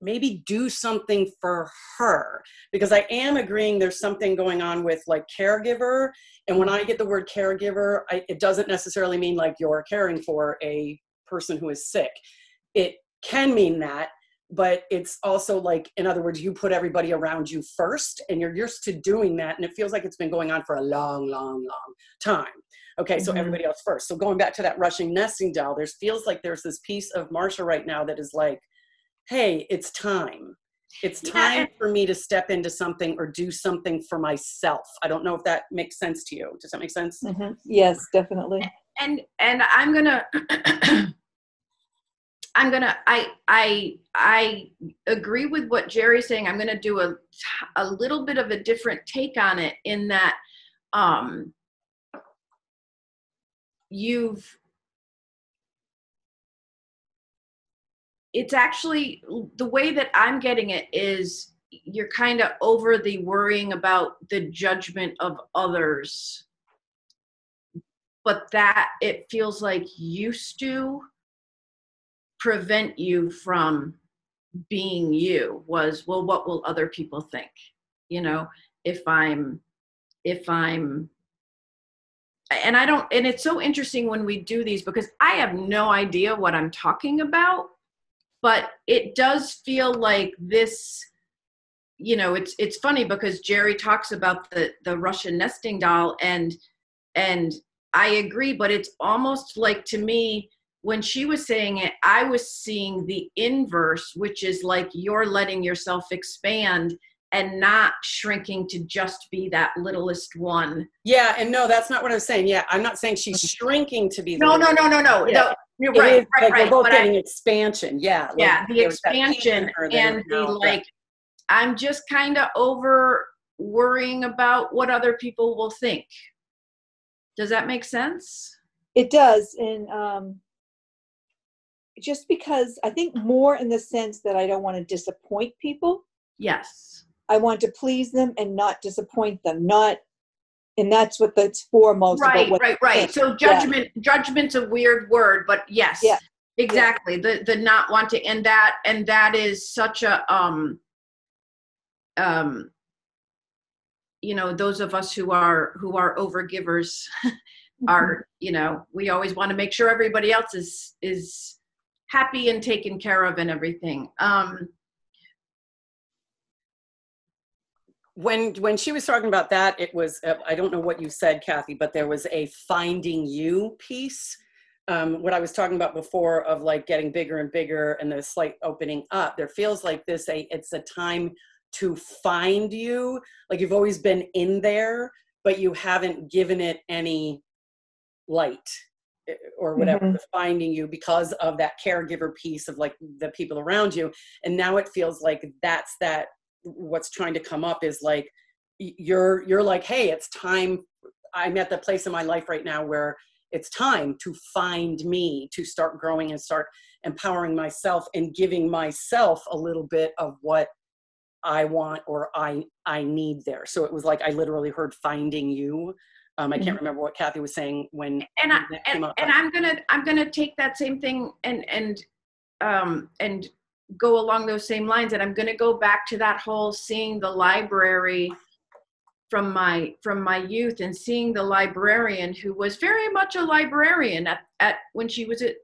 C: maybe do something for her because I am agreeing there's something going on with like caregiver. And when I get the word caregiver, I, it doesn't necessarily mean like you're caring for a person who is sick. It can mean that, but it's also like, in other words, you put everybody around you first and you're used to doing that. And it feels like it's been going on for a long, long, long time. Okay, so
A: Mhm.
C: everybody else first. So going back to that Russian nesting doll, there's feels like there's this piece of Marsha right now that is like, hey, it's time. It's time
B: and-
C: for me to step into something or do something for myself. I don't know if that makes sense to you. Does that make sense?
E: Mhm. Yes, definitely.
B: and and i'm gonna <clears throat> i'm gonna i i i agree with what jerry's saying i'm gonna do a a little bit of a different take on it in that um you've it's actually the way that i'm getting it is you're kind of over the worrying about the judgment of others. But that it feels like used to prevent you from being you was well what will other people think? You know if i'm if i'm and i don't and it's so interesting when we do these because i have no idea what i'm talking about but it does feel like this you know it's it's funny because jerry talks about the the russian nesting doll and and I agree, but it's almost like to me, when she was saying it, I was seeing the inverse, which is like you're letting yourself expand and not shrinking to just be that littlest one.
C: Yeah, and no, that's not what i'm saying. Yeah, I'm not saying she's mm-hmm. shrinking to be. the
B: No, no, no, no, no.
C: Yeah.
B: no you're
C: It
B: right,
C: is,
B: right,
C: like,
B: right.
C: We're both
B: But I-
C: getting expansion. Yeah. like,
B: yeah, the
C: there was that piece in
B: expansion and the
C: now-
B: like, I'm just kind of over worrying about what other people will think. Does that make sense?
E: It does, and um, just because I think more in the sense that I don't want to disappoint people.
B: Yes.
E: I want to please them and not disappoint them. Not, and that's what that's for most
B: right right right. so judgment judgment's a weird word but yes.
E: Yeah.
B: exactly the the not wanting and that and that is such a um um you know those of us who are who are overgivers <laughs>
E: Mm-hmm.
B: are you know we always want to make sure everybody else is is happy and taken care of and everything. Um
C: when when she was talking about that it was uh, i don't know what you said kathy but there was a finding you piece um, what i was talking about before of like getting bigger and bigger and the slight opening up. There feels like this a it's a time to find you. Like you've always been in there but you haven't given it any light eh, or whatever
E: Mhm.
C: finding you because of that caregiver piece of like the people around you. And now it feels like that's that what's trying to come up is like you're you're like hey it's time i'm at the place in my life right now where it's time to find me to start growing and start empowering myself and giving myself a little bit of what i want or i i need there. So it was like i literally heard finding you. Um, i can't remember what kathy was saying when
B: and I, and, and I'm gonna I'm gonna take that same thing and and um and go along those same lines and I'm gonna go back to that whole seeing the library from my from my youth and seeing the librarian who was very much a librarian at, at when she was at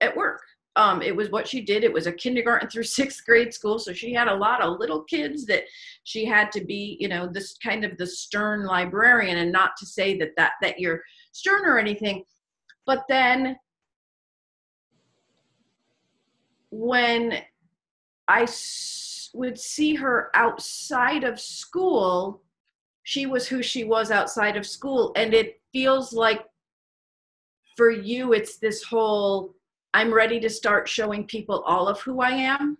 B: at work. Um, it was what she did. It was a kindergarten through <laughs> sixth grade school so she had a lot of little kids that she had to be you know this kind of the stern librarian and not to say that that that you're stern or anything. But then when i s- would see her outside of school she was who she was outside of school and it feels like for you it's this whole i'm ready to start showing people all of who i am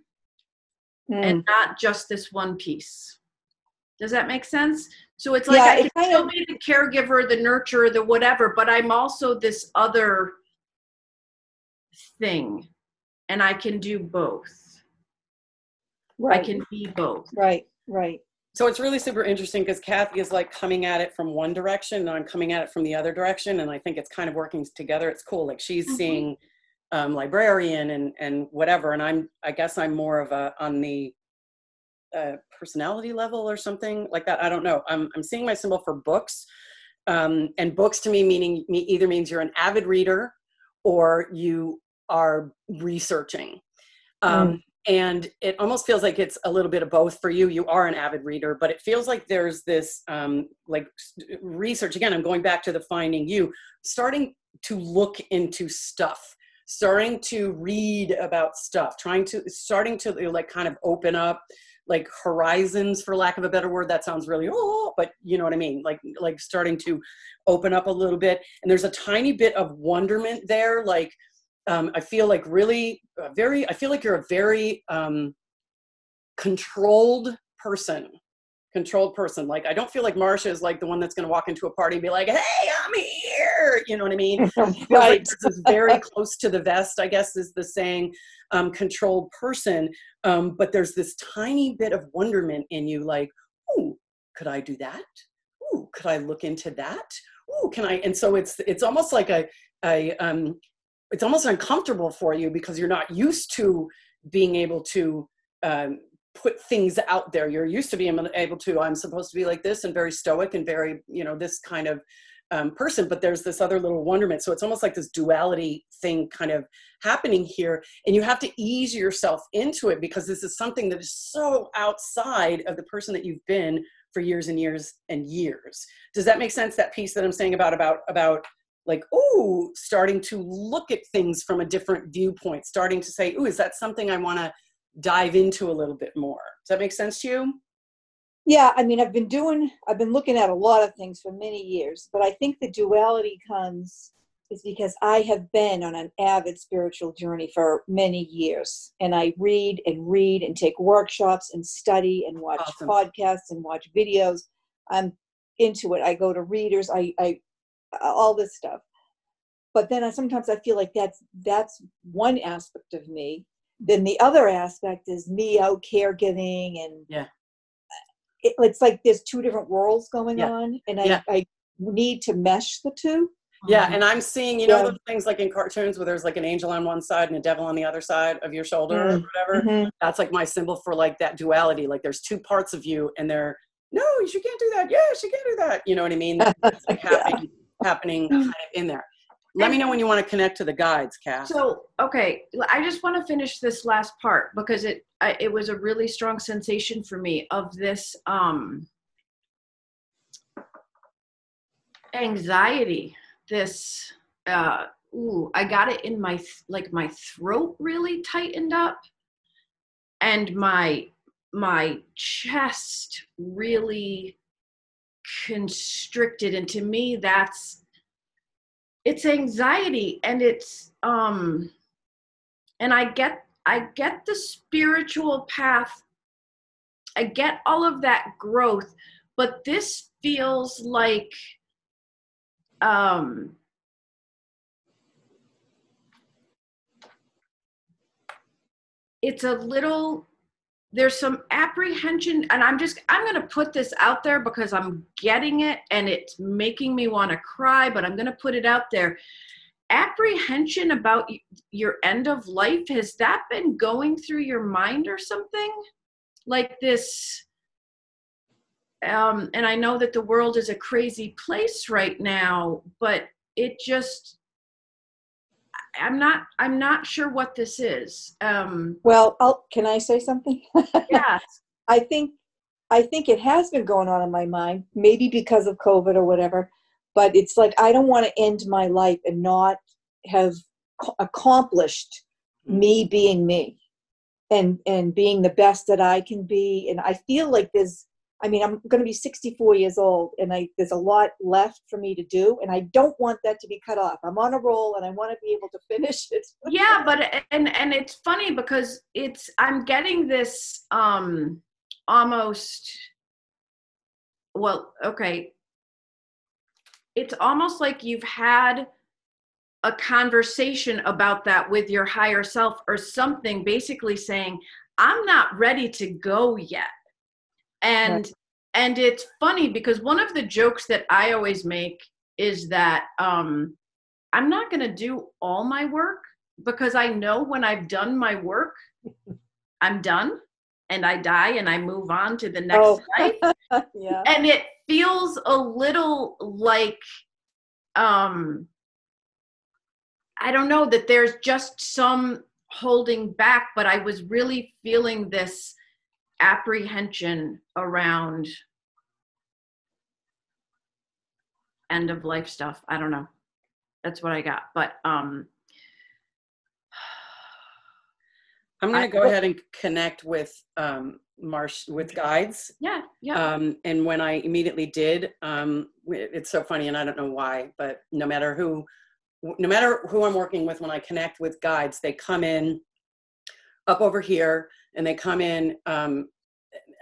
E: Mm.
B: and not just this one piece. Does that make sense? So it's like
E: Yeah,
B: I can still
E: of-
B: be the caregiver, the nurturer, the whatever, but I'm also this other thing. And I can do both. I can be both.
E: right, right.
C: so it's really super interesting because kathy is like coming at it from one direction and i'm coming at it from the other direction and i think it's kind of working together it's cool like she's
B: Mhm.
C: seeing um, librarian and and whatever. And I'm I guess I'm more of a on the uh, personality level or something like that. I don't know. I'm I'm seeing my symbol for books, um, and books to me meaning me either means you're an avid reader or you are researching. Um,
E: Mm.
C: And it almost feels like it's a little bit of both for you. You are an avid reader, but it feels like there's this um, like research. Again, I'm going back to the finding you, starting to look into stuff, starting to read about stuff, trying to starting to like kind of open up like horizons for lack of a better word that sounds really oh but you know what i mean like like starting to open up a little bit and there's a tiny bit of wonderment there like um, i feel like really uh, very i feel like you're a very um, controlled person controlled person like i don't feel like marsha is like the one that's going to walk into a party and be like hey i'm here you know what i mean <laughs> like
E: right.
C: this is very close to the vest, I guess is the saying, um, controlled person. Um, but there's this tiny bit of wonderment in you, like, ooh, could I do that? Ooh, could I look into that? Ooh, can I? And so it's it's almost like a, a um, it's almost uncomfortable for you because you're not used to being able to um, put things out there. You're used to being able to. I'm supposed to be like this and very stoic and very, you know, this kind of um, person, but there's this other little wonderment. So it's almost like this duality thing kind of happening here. And you have to ease yourself into it because this is something that is so outside of the person that you've been for years and years and years. Does that make sense? That piece that I'm saying about, about, about like, oh, starting to look at things from a different viewpoint, starting to say, oh, is that something I want to dive into a little bit more? Does that make sense to you?
E: Yeah, I mean, I've been doing, I've been looking at a lot of things for many years, but I think the duality comes is because I have been on an avid spiritual journey for many years. And I read and read and take workshops and study and watch
C: Awesome.
E: podcasts and watch videos. I'm into it. I go to readers, I, I, all this stuff. But then I, sometimes I feel like that's that's one aspect of me. Then the other aspect is me out caregiving and
C: Yeah.
E: it, it's like there's two different worlds going
C: Yeah.
E: on and I,
C: Yeah.
E: I need to mesh the two
C: Yeah, and I'm seeing, you know,
E: Yeah.
C: those things like in cartoons where there's like an angel on one side and a devil on the other side of your shoulder or
E: Mm.
C: whatever.
E: Mhm.
C: That's like my symbol for like that duality. Like there's two parts of you, and they're no, you can't do that. Yeah, you can't do that. You know what I mean? It's like <laughs>
E: Yeah.
C: Happening, happening kind of in there. Let me know when you want to connect to the guides, Cass.
B: So, okay, I just want to finish this last part because it I, it was a really strong sensation for me of this um anxiety, this uh ooh, I got it in my th- like my throat really tightened up and my my chest really constricted. And to me that's it's anxiety and it's um and i get i get the spiritual path. I get all of that growth but this feels like um it's a little there's some apprehension and i'm just i'm going to put this out there because i'm getting it and it's making me want to cry but i'm going to put it out there. Apprehension about your end of life has that been going through your mind or something? Like this um and i know that the world is a crazy place right now but it just i'm not i'm not sure what this is. Um
E: well I'll, can i say something? <laughs>
B: Yeah.
E: I think i think it has been going on in my mind maybe because of covid or whatever but it's like i don't want to end my life and not have accomplished me being me and and being the best that i can be and i feel like there's i mean i'm going to be 64 years old and i there's a lot left for me to do and i don't want that to be cut off. I'm on a roll and i want to be able to <laughs> finish it.
B: Yeah but and and it's funny because it's i'm getting this um almost well okay. It's almost like you've had a conversation about that with your higher self or something basically saying i'm not ready to go yet and and it's funny because one of the jokes that i always make is that um i'm not going to do all my work because I know when I've done my work, <laughs> I'm done and I die and I move on to the next
E: Oh.
B: life. <laughs>
E: yeah.
B: And it feels a little like um I don't know that there's just some holding back, but I was really feeling this apprehension around end of life stuff. I don't know. That's what I got. But um
C: I'm going to go ahead and connect with um, Marsh with guides.
B: yeah, yeah.
C: Um, and when I immediately did, um, it's so funny, and I don't know why, but no matter who, no matter who I'm working with, when I connect with guides, they come in up over here, and they come in um,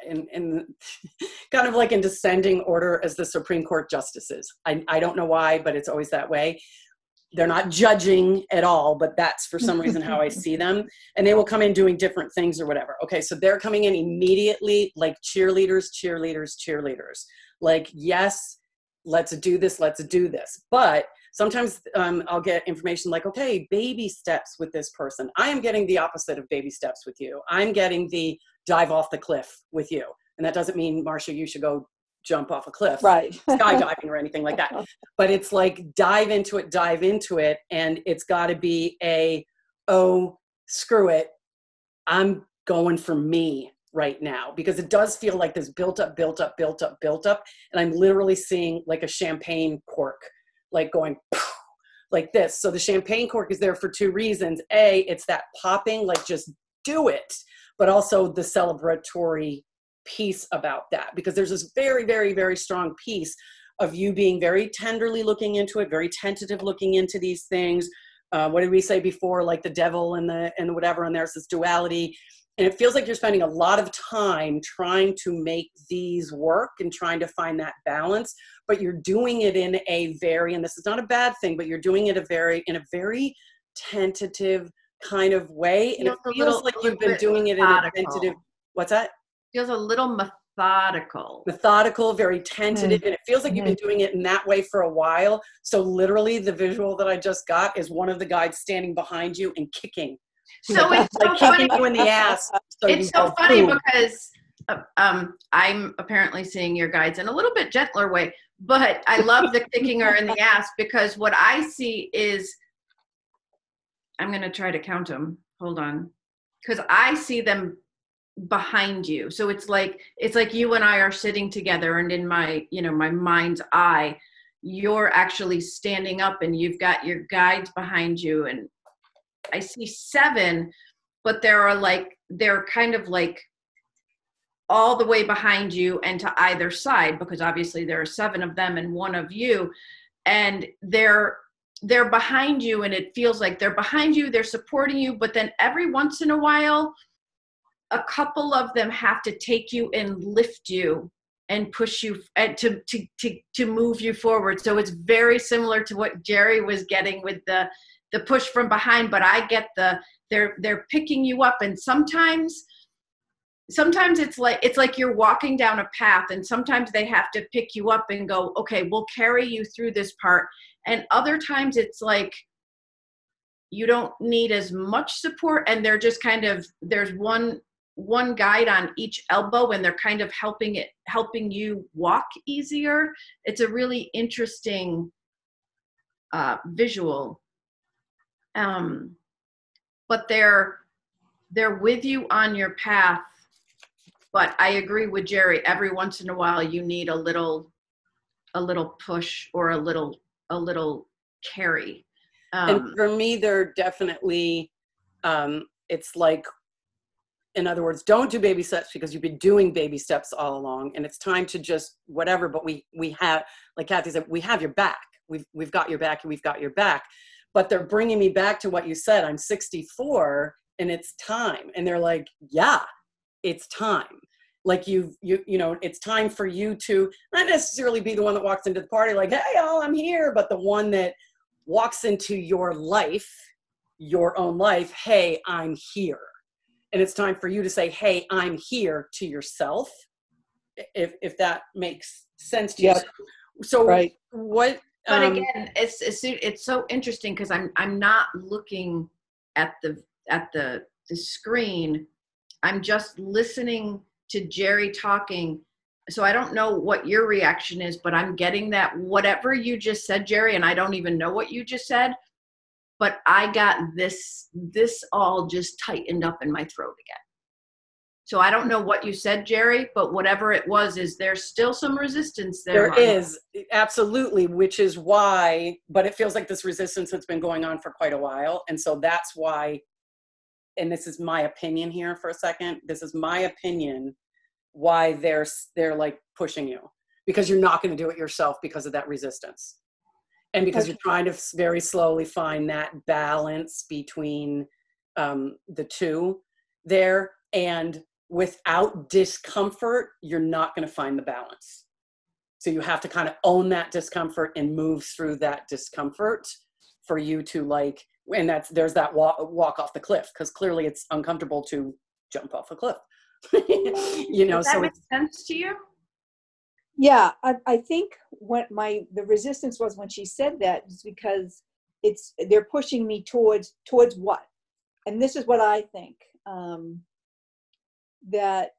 C: in, in <laughs> kind of like in descending order as the Supreme Court justices. I, I don't know why, but it's always that way. They're not judging at all, but that's for some reason how I see them. <laughs> And they will come in doing different things or whatever. Okay, so they're coming in immediately like cheerleaders, cheerleaders, cheerleaders. Like, yes, let's do this, let's do this. But sometimes um, I'll get information like, okay, baby steps with this person. I am getting the opposite of baby steps with you. I'm getting the dive off the cliff with you. And that doesn't mean, Marcia, you should go jump off a cliff
E: Right. <laughs>
C: skydiving or anything like that. But it's like dive into it, dive into it, and it's got to be a oh screw it, I'm going for me right now because it does feel like this built up, built up, built up, built up, and I'm literally seeing like a champagne cork, like going. Like this. So the champagne cork is there for two reasons. A, it's that popping, like just do it, but also the celebratory piece about that because there's this very, very, very strong piece of you being very tenderly looking into it, very tentative looking into these things. Uh, what did we say before? Like the devil and the and whatever, and there's this duality, and it feels like you're spending a lot of time trying to make these work and trying to find that balance. But you're doing it in a very, and this is not a bad thing, but you're doing it a very in a very tentative kind of way, and it
B: Feels a
C: feels
B: little-
C: like you've been
B: bit
C: doing it in a tentative. What's that?
B: Feels a little methodical.
C: methodical, very tentative, mm-hmm. and it feels like you've been mm-hmm. doing it in that way for a while. So literally, the visual that I just got is one of the guys standing behind you and kicking,
B: So it's <laughs> so funny.
C: in the ass. So
B: it's so funny because uh, um, I'm apparently seeing your guides in a little bit gentler way, but I love the kicking her in the <laughs> ass because what I see is I'm going to try to count them. Hold on. Because I see them behind you. So it's like it's like you and I are sitting together and in my, you know, my mind's eye, you're actually standing up and you've got your guides behind you and I see seven, but there are like they're kind of like all the way behind you and to either side because obviously there are seven of them and one of you and they're they're behind you and it feels like they're behind you they're supporting you but then every once in a while a couple of them have to take you and lift you and push you and to to to to move you forward. So it's very similar to what Jerry was getting with the the push from behind but I get the they're they're picking you up. And sometimes sometimes it's like it's like you're walking down a path and sometimes they have to pick you up and go okay we'll carry you through this part. And other times it's like you don't need as much support and they're just kind of there's one one guide on each elbow and they're kind of helping it helping you walk easier. It's a really interesting uh, visual um, but they're they're with you on your path but i agree with jerry every once in a while you need a little a little push or a little a little carry um,
C: and for me, they're definitely, um, it's like, in other words, don't do baby steps because you've been doing baby steps all along, and it's time to just whatever. But we we have, like Kathy said, we have your back. We've we've got your back, and we've got your back. But they're bringing me back to what you said. I'm 64, and it's time. And they're like, yeah, it's time. Like you you you know, it's time for you to not necessarily be the one that walks into the party like, hey, y'all, I'm here, but the one that walks into your life, your own life, hey, I'm here. And it's time for you to say, hey, I'm here to yourself, if, if that makes sense to
E: Yep.
C: you. So,
E: Right.
C: what?
B: But
C: um,
B: again it's it's, it's so interesting because i'm i'm not looking at the at the the screen. I'm just listening to jerry talking. So i don't know what your reaction is but i'm getting that whatever you just said jerry and i don't even know what you just said but i got this this all just tightened up in my throat again so i don't know what you said jerry but whatever it was is there still some resistance there
C: There is, absolutely, which is why, but it feels like this resistance has been going on for quite a while. And so that's why, and this is my opinion here for a second. This is my opinion why they're they're like pushing you because you're not going to do it yourself because of that resistance. And because you're trying to very slowly find that balance between um, the two there. And without discomfort, you're not going to find the balance. So you have to kind of own that discomfort and move through that discomfort for you to like, and that's there's that walk walk off the cliff because clearly it's uncomfortable to jump off a cliff. <laughs> you know,
B: Does that
C: so
B: make
C: it's,
B: sense to you
E: Yeah, I, I think what my the resistance was when she said that is because it's they're pushing me towards towards what, and this is what I think um, that.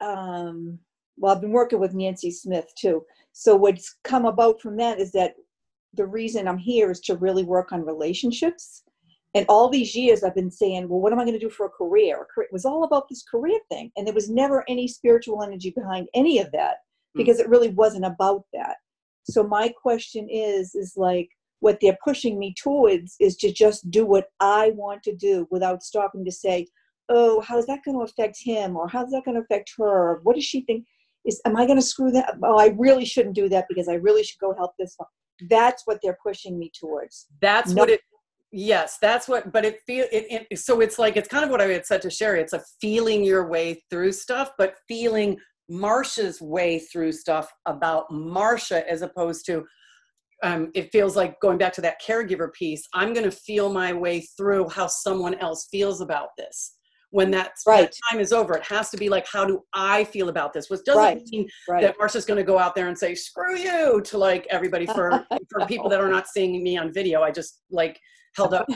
E: Um, well, I've been working with Nancy Smith too. So what's come about from that is that the reason I'm here is to really work on relationships. And all these years I've been saying, well, what am I going to do for a career? A career- It was all about this career thing. And there was never any spiritual energy behind any of that because it really wasn't about that. So my question is, is like what they're pushing me towards is to just do what I want to do without stopping to say, oh, how's that going to affect him? Or how's that going to affect her? What does she think? Is am I going to screw that? Oh, I really shouldn't do that because I really should go help this one. That's what they're pushing me towards.
C: that's
E: No-
C: what it yes that's what but it feel it, it so it's like it's kind of what i had said to sherry it's a feeling your way through stuff but feeling marsha's way through stuff about marsha as opposed to um, it feels like going back to that caregiver piece i'm going to feel my way through how someone else feels about this when that,
E: Right.
C: time is over it has to be like how do i feel about this which doesn't
E: Right.
C: mean
E: Right.
C: that Marsha's going to go out there and say "screw you" to like everybody for <laughs> for people that are not seeing me on video. I just like held up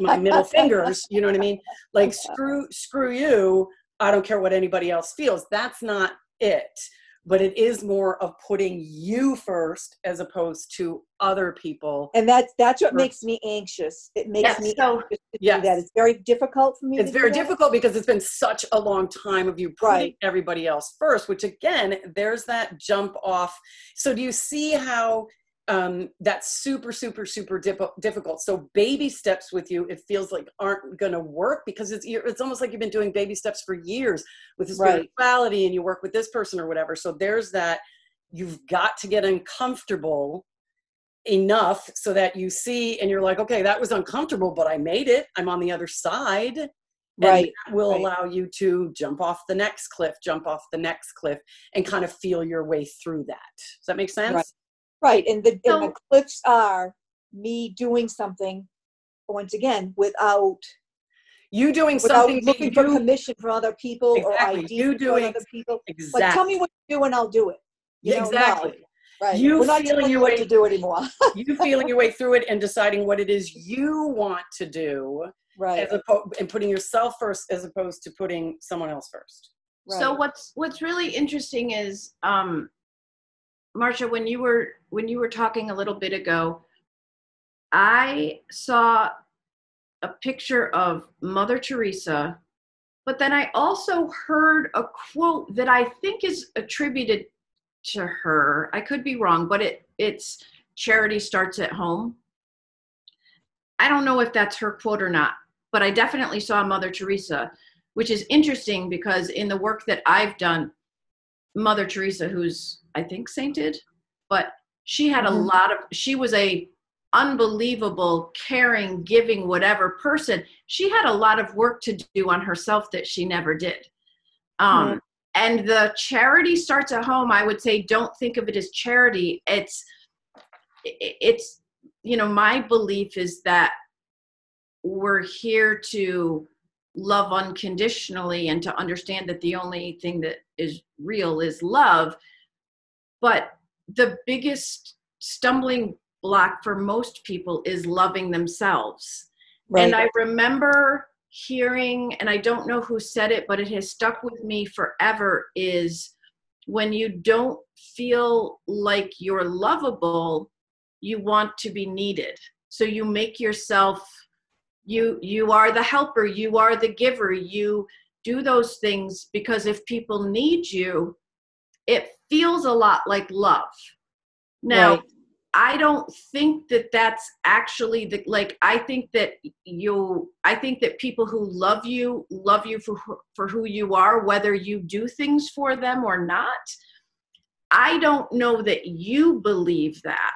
C: my middle <laughs> fingers. You know what I mean? Like <laughs> screw screw you. I don't care what anybody else feels. That's not it. But it is more of putting you first as opposed to other people.
E: and that's that's what
C: Sure.
E: makes me anxious. It makes
B: Yes,
E: me
B: so-
E: anxious to
C: Yes.
E: do that. It's very difficult for me.
C: It's
E: to do
C: very difficult because it's been such a long time of you putting
E: Right.
C: everybody else first, which again, there's that jump off. So do you see how um, that's super, super, super dip- difficult? So baby steps with you, it feels like aren't going to work because it's you're- it's almost like you've been doing baby steps for years with the
E: Right.
C: spirituality, and you work with this person or whatever. So there's that. You've got to get uncomfortable enough so that you see and you're like okay that was uncomfortable but i made it i'm on the other side and
E: Right.
C: that will
E: right.
C: allow you to jump off the next cliff jump off the next cliff and kind of feel your way through that does that make sense
E: Right. Right, and the and the cliffs are me doing something once again without
C: you doing
E: without
C: something
E: looking for
C: you
E: permission from other people or
C: Exactly,
E: ideas
C: you
E: from
C: doing
E: other people.
C: exactly
E: Like, tell me what you do and I'll do it. You know, no.
C: exactly
E: Right.
C: You
E: We're not
C: feeling
E: telling you
C: your
E: what
C: way-
E: to do anymore. <laughs>
C: you feeling your way through it and deciding what it is you want to do
E: right.
C: as opposed and putting yourself first as opposed to putting someone else first
E: right.
B: So what's what's really interesting is, um, Marcia, when you were when you were talking a little bit ago, I saw a picture of Mother Teresa, but then I also heard a quote that I think is attributed to her. I could be wrong, but it it's charity starts at home. I don't know if that's her quote or not, but I definitely saw Mother Teresa which is interesting because in the work that I've done, Mother Teresa, who's I think sainted, but she had a
E: Mhm.
B: lot of she was a unbelievable, caring, giving, whatever person. She had a lot of work to do on herself that she never did. Um, And the charity starts at home. I would say, don't think of it as charity. It's it's you know my belief is that we're here to love unconditionally and to understand that the only thing that is real is love. But the biggest stumbling block for most people is loving themselves.
E: Right.
B: And I remember hearing, and I don't know who said it, but it has stuck with me forever is when you don't feel like you're lovable, you want to be needed. So you make yourself you you are the helper, you are the giver, you do those things because if people need you, it feels a lot like love. Now,
E: Right.
B: I don't think that that's actually the like I think that you I think that people who love you love you for who- for who you are whether you do things for them or not. I don't know that you believe that.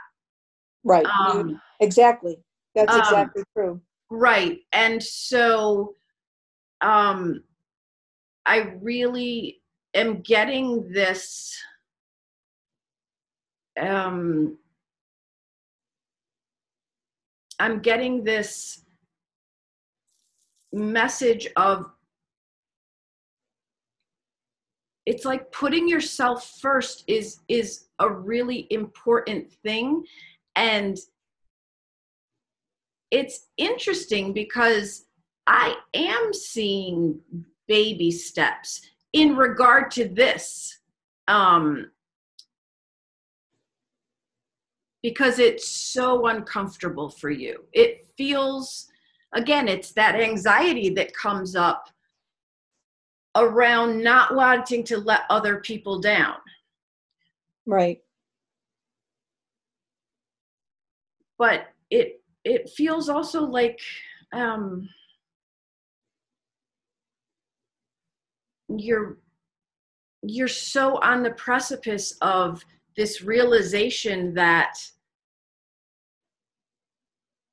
E: right.
B: Um
E: exactly. That's
B: um,
E: exactly true.
B: right. And so um I really am getting this um I'm getting this message of it's like putting yourself first is is a really important thing. And it's interesting because I am seeing baby steps in regard to this. Um because it's so uncomfortable for you. It feels, again, it's that anxiety that comes up around not wanting to let other people down.
E: Right.
B: But it it feels also like um, you're you're so on the precipice of this realization that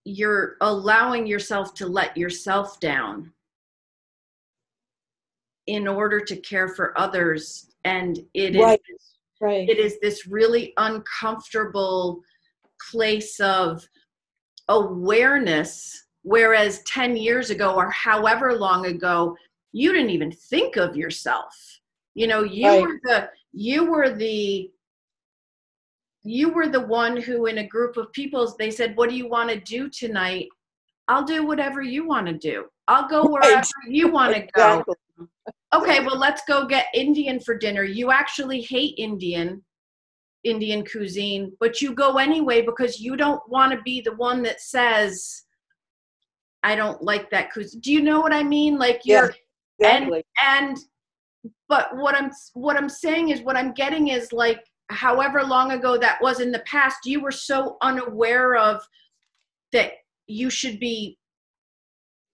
B: you're allowing yourself to let yourself down in order to care for others and it is
E: Right. Right.
B: it is this really uncomfortable place of awareness whereas 10 years ago or however long ago you didn't even think of yourself you know you
E: Right.
B: were the you were the you were the one who in a group of people they said what do you want to do tonight? I'll do whatever you want to do. I'll go
E: Right.
B: wherever you want to go okay well let's go get indian for dinner. You actually hate indian indian cuisine but you go anyway because you don't want to be the one that says i don't like that cuisine do you know what i mean? Like you're
E: Exactly.
B: and but what i'm what i'm saying is what i'm getting is like however long ago that was in the past you were so unaware of that you should be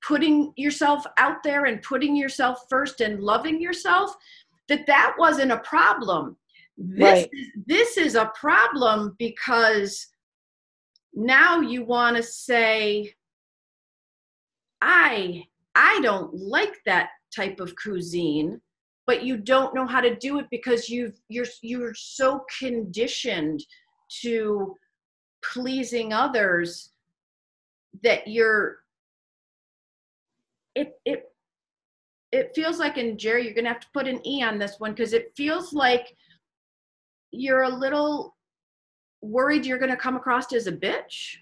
B: putting yourself out there and putting yourself first and loving yourself that that wasn't a problem this
E: Right.
B: is, this is a problem because now you want to say i i don't like that type of cuisine but you don't know how to do it because you've you're you're so conditioned to pleasing others that you're it it it feels like and jerry you're gonna have to put an e on this one because it feels like you're a little worried you're gonna come across as a bitch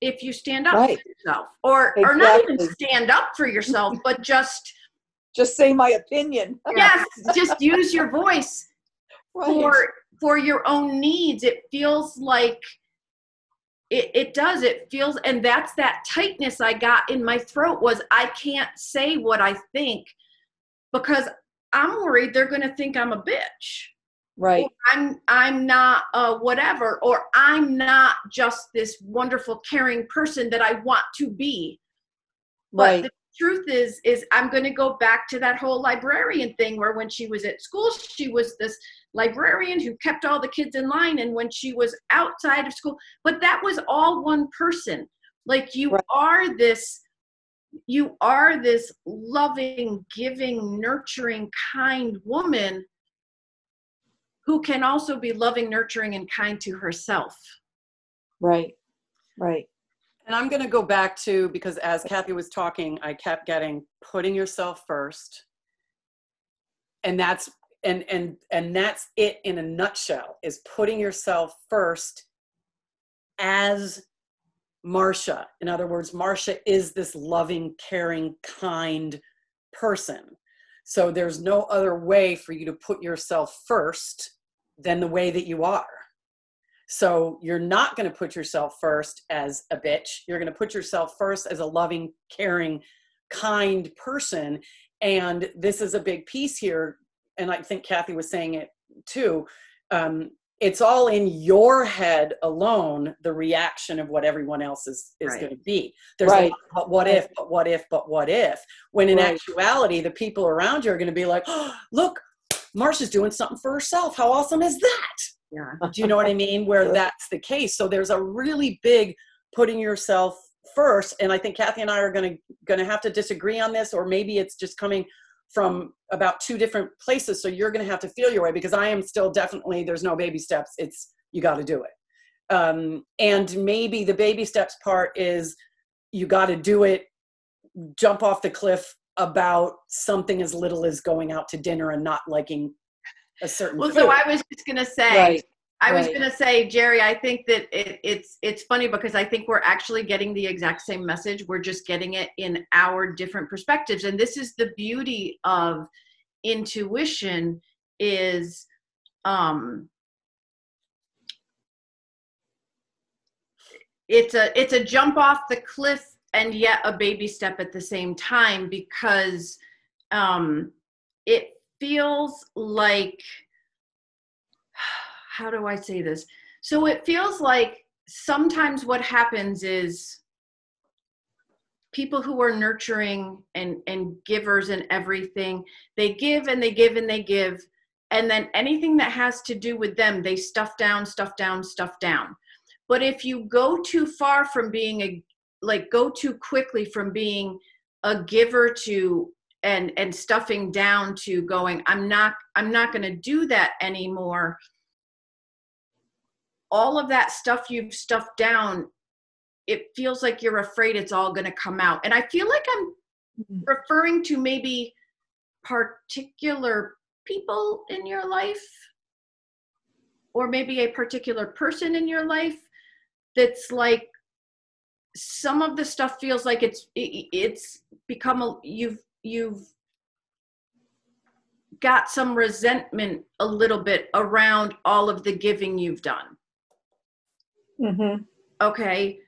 B: if you stand up
E: Right.
B: for yourself or or not even stand up for yourself but just
E: Just say my opinion. <laughs>
B: yes just use your voice
E: Right.
B: for for your own needs it feels like it, it does it feels and that's that tightness i got in my throat was i can't say what i think because i'm worried they're going to think i'm a bitch
E: Right.
B: or i'm i'm not uh, whatever or i'm not just this wonderful caring person that i want to be but
E: Right.
B: the truth is is i'm going to go back to that whole librarian thing where when she was at school she was this librarian who kept all the kids in line and when she was outside of school but that was all one person like you
E: Right.
B: are this you are this loving giving nurturing kind woman who can also be loving nurturing and kind to herself
E: Right. Right.
C: And I'm going to go back to because as Kathy was talking, I kept getting putting yourself first. And that's and and and that's it in a nutshell is putting yourself first as Marcia. In other words, Marcia is this loving, caring, kind person. So there's no other way for you to put yourself first than the way that you are. So you're not going to put yourself first as a bitch. You're going to put yourself first as a loving, caring, kind person. And this is a big piece here. And I think Kathy was saying it too. Um, it's all in your head alone the reaction of what everyone else is is
B: Right.
C: going to be there's
E: Right.
C: a but what if but what if but what if when in
E: Right.
C: actuality the people around you are going to be like oh, <gasps> look marsha's doing something for herself how awesome is that
B: Yeah. <laughs>
C: do you know what i mean? Where that's the case. So there's a really big putting yourself first and i think kathy and i are going to have to disagree on this or maybe it's just coming from about two different places so you're going to have to feel your way because i am still definitely there's no baby steps it's you got to do it. Um, and maybe the baby steps part is you got to do it jump off the cliff about something as little as going out to dinner and not liking a certain
B: Well,
C: food.
B: so I was just gonna say,
E: Right.
B: I was gonna say, Jerry, I think that it, it's it's funny because I think we're actually getting the exact same message. We're just getting it in our different perspectives, and this is the beauty of intuition. Is um, it's a it's a jump off the cliff and yet a baby step at the same time because um, it feels like <sighs> how do I say this? So it feels like sometimes what happens is people who are nurturing and and givers and everything, they give and they give and they give and then anything that has to do with them, they stuff down, stuff down, stuff down. But if you go too far from being a like go too quickly from being a giver to and and stuffing down to going i'm not i'm not going to do that anymore all of that stuff you've stuffed down it feels like you're afraid it's all going to come out and i feel like i'm
E: Mhm.
B: referring to maybe particular people in your life or maybe a particular person in your life that's like some of the stuff feels like it's it, it's become a you've you've got some resentment a little bit around all of the giving you've done
E: Mhm.
B: okay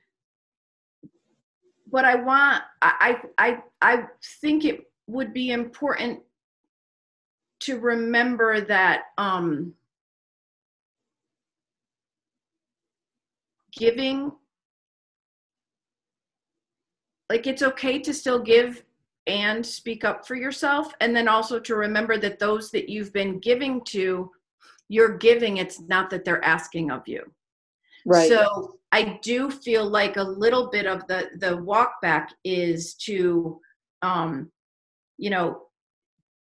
B: but i want i i i I think it would be important to remember that um giving like it's okay to still give and speak up for yourself and then also to remember that those that you've been giving to you're giving it's not that they're asking of you
E: Right.
B: so I do feel like a little bit of the the walk back is to, um, you know,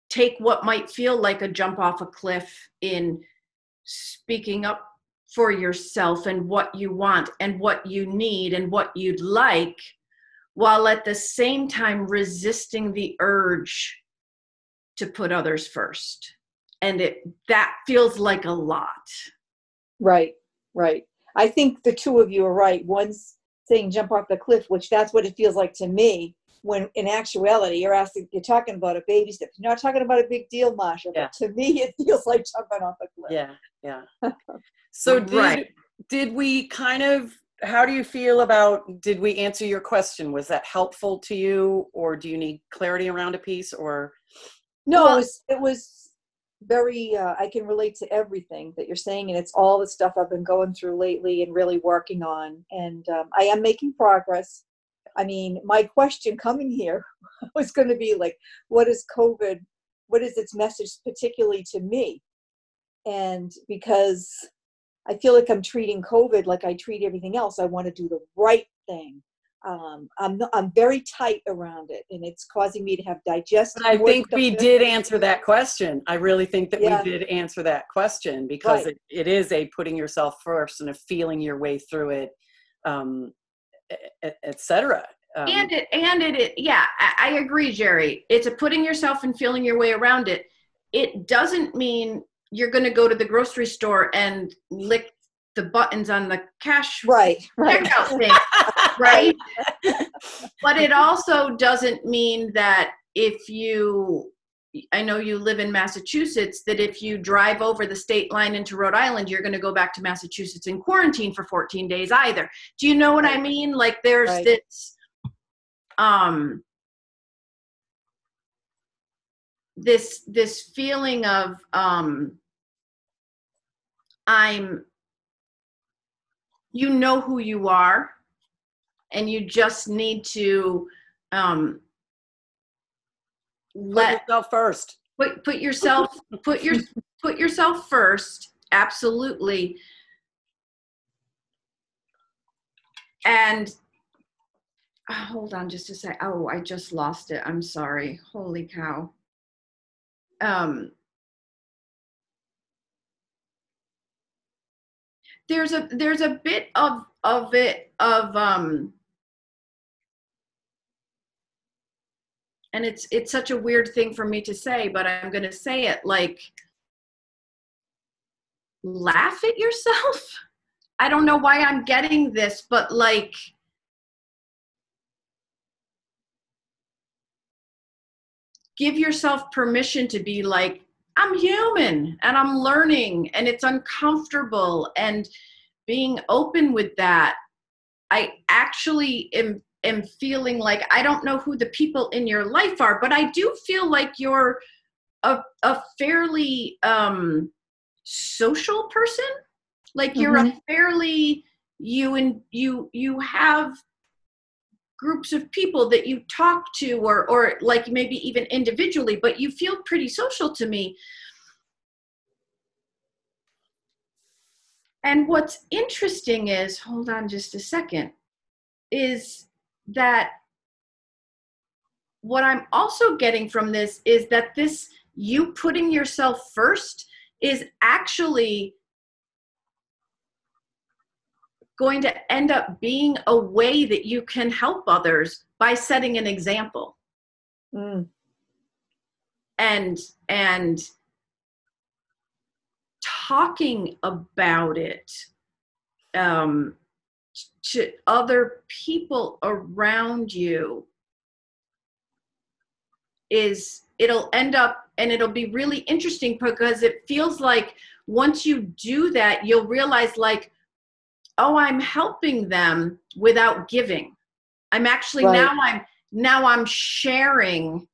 B: take what might feel like a jump off a cliff in speaking up for yourself and what you want and what you need and what you'd like, while at the same time resisting the urge to put others first. And it that feels like a lot.
E: Right, right. I think the two of you are right. One's saying jump off the cliff, which that's what it feels like to me. When in actuality, you're asking, you're talking about a baby step. You're not talking about a big deal, Masha.
C: Yeah.
E: But to me, it feels like jumping off a cliff.
C: yeah yeah <laughs> so did
B: Right.
C: did we kind of how do you feel about did we answer your question was that helpful to you or do you need clarity around a piece or
E: No,
B: Well-
E: it was it was very. Uh, I can relate to everything that you're saying, and it's all the stuff I've been going through lately and really working on. And um, I am making progress. I mean, my question coming here <laughs> was going to be like, what is COVID? What is its message, particularly to me? And because I feel like I'm treating COVID like I treat everything else, I want to do the right thing. Um, I'm I'm very tight around it, and it's causing me to have digestive.
C: But I think we
E: stuff-
C: did answer that question. I really think that
E: Yeah.
C: we did answer that question because
E: Right.
C: it, it is a putting yourself first and a feeling your way through it, um, et, et cetera. Um,
B: and it and it, it yeah I, I agree jerry it's a putting yourself and feeling your way around it it doesn't mean you're going to go to the grocery store and lick the buttons on the cash
E: Right, right.
B: checkout thing <laughs> right? but it also doesn't mean that if you I know you live in Massachusetts that if you drive over the state line into Rhode Island, you're going to go back to Massachusetts in quarantine for 14 days either. Do you know what I mean? Like there's
E: Right.
B: this um this this feeling of um I'm you know who you are and you just need to um
C: Put
B: let
C: yourself first.
B: put put yourself <laughs> put your put yourself first absolutely. And oh, hold on just a sec. Oh i just lost it. I'm sorry. Holy cow um there's a there's a bit of of it of um and it's it's such a weird thing for me to say but i'm going to say it like laugh at yourself? <laughs> I don't know why i'm getting this but like give yourself permission to be like i'm human and i'm learning and it's uncomfortable and being open with that i actually am am feeling like I don't know who the people in your life are, but I do feel like you're a, a fairly um, social person. Like you're a fairly you and you you have groups of people that you talk to or or like maybe even individually, but you feel pretty social to me. And what's interesting is, hold on just a second, is that what I'm also getting from this is that this you putting yourself first is actually going to end up being a way that you can help others by setting an example.
E: Mm,
B: and and talking about it um to other people around you is it'll end up and it'll be really interesting because it feels like once you do that you'll realize like oh i'm helping them without giving i'm actually
E: Right.
B: now i'm now i'm sharing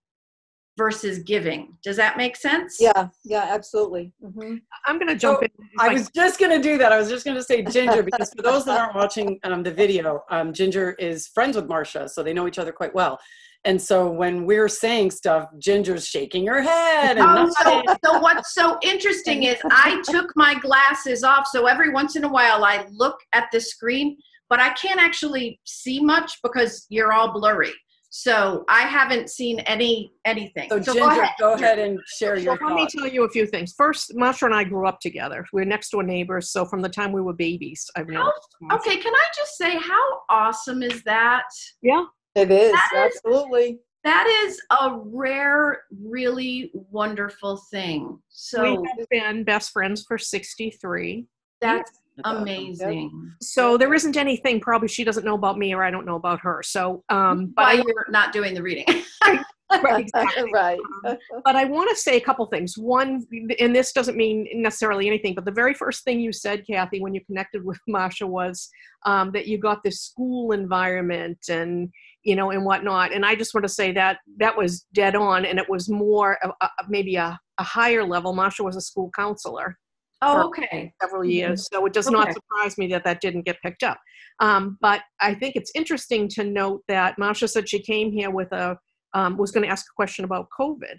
B: versus giving does that make sense
E: yeah, yeah, absolutely. hmm
A: I'm going to jump
C: So,
A: in.
C: I
A: I
C: was just going to do that. I was just going to say Ginger because for those that aren't watching um, the video, um, Ginger is friends with Marcia, so they know each other quite well. And so when we're saying stuff, Ginger's shaking her head. And
B: Oh, so, so what's so interesting is I took my glasses off, so every once in a while I look at the screen, but I can't actually see much because you're all blurry. So I haven't seen any anything.
C: so
B: So,
C: Ginger,
B: go ahead.
C: go ahead and share your
A: Well, let me tell you a few things. First, Masha and I grew up together. We're next door neighbors. So from the time we were babies, I've known.
B: Okay, can I just say how awesome is that?
A: Yeah.
E: It is
B: That is-
E: absolutely.
B: That is a rare, really wonderful thing. So
A: we have been best friends for 63.
B: that's
C: That's awesome.
B: amazing.
A: So there isn't anything probably she doesn't know about me or I don't know about her. So, um, but
B: Why
A: I,
B: you're not doing the reading? <laughs> <laughs>
A: right, exactly.
E: right.
A: but I want to say a couple things. One, and this doesn't mean necessarily anything, but the very first thing you said, Kathy, when you connected with <laughs> Masha was um, that you got this school environment and you know and whatnot. And I just want to say that that was dead on, and it was more a, maybe a, a higher level. Masha was a school counselor
B: oh, okay.
A: several years, so it does not surprise me that that didn't get picked up. Um, but I think it's interesting to note that Masha said she came here with a um, was going to ask a question about COVID,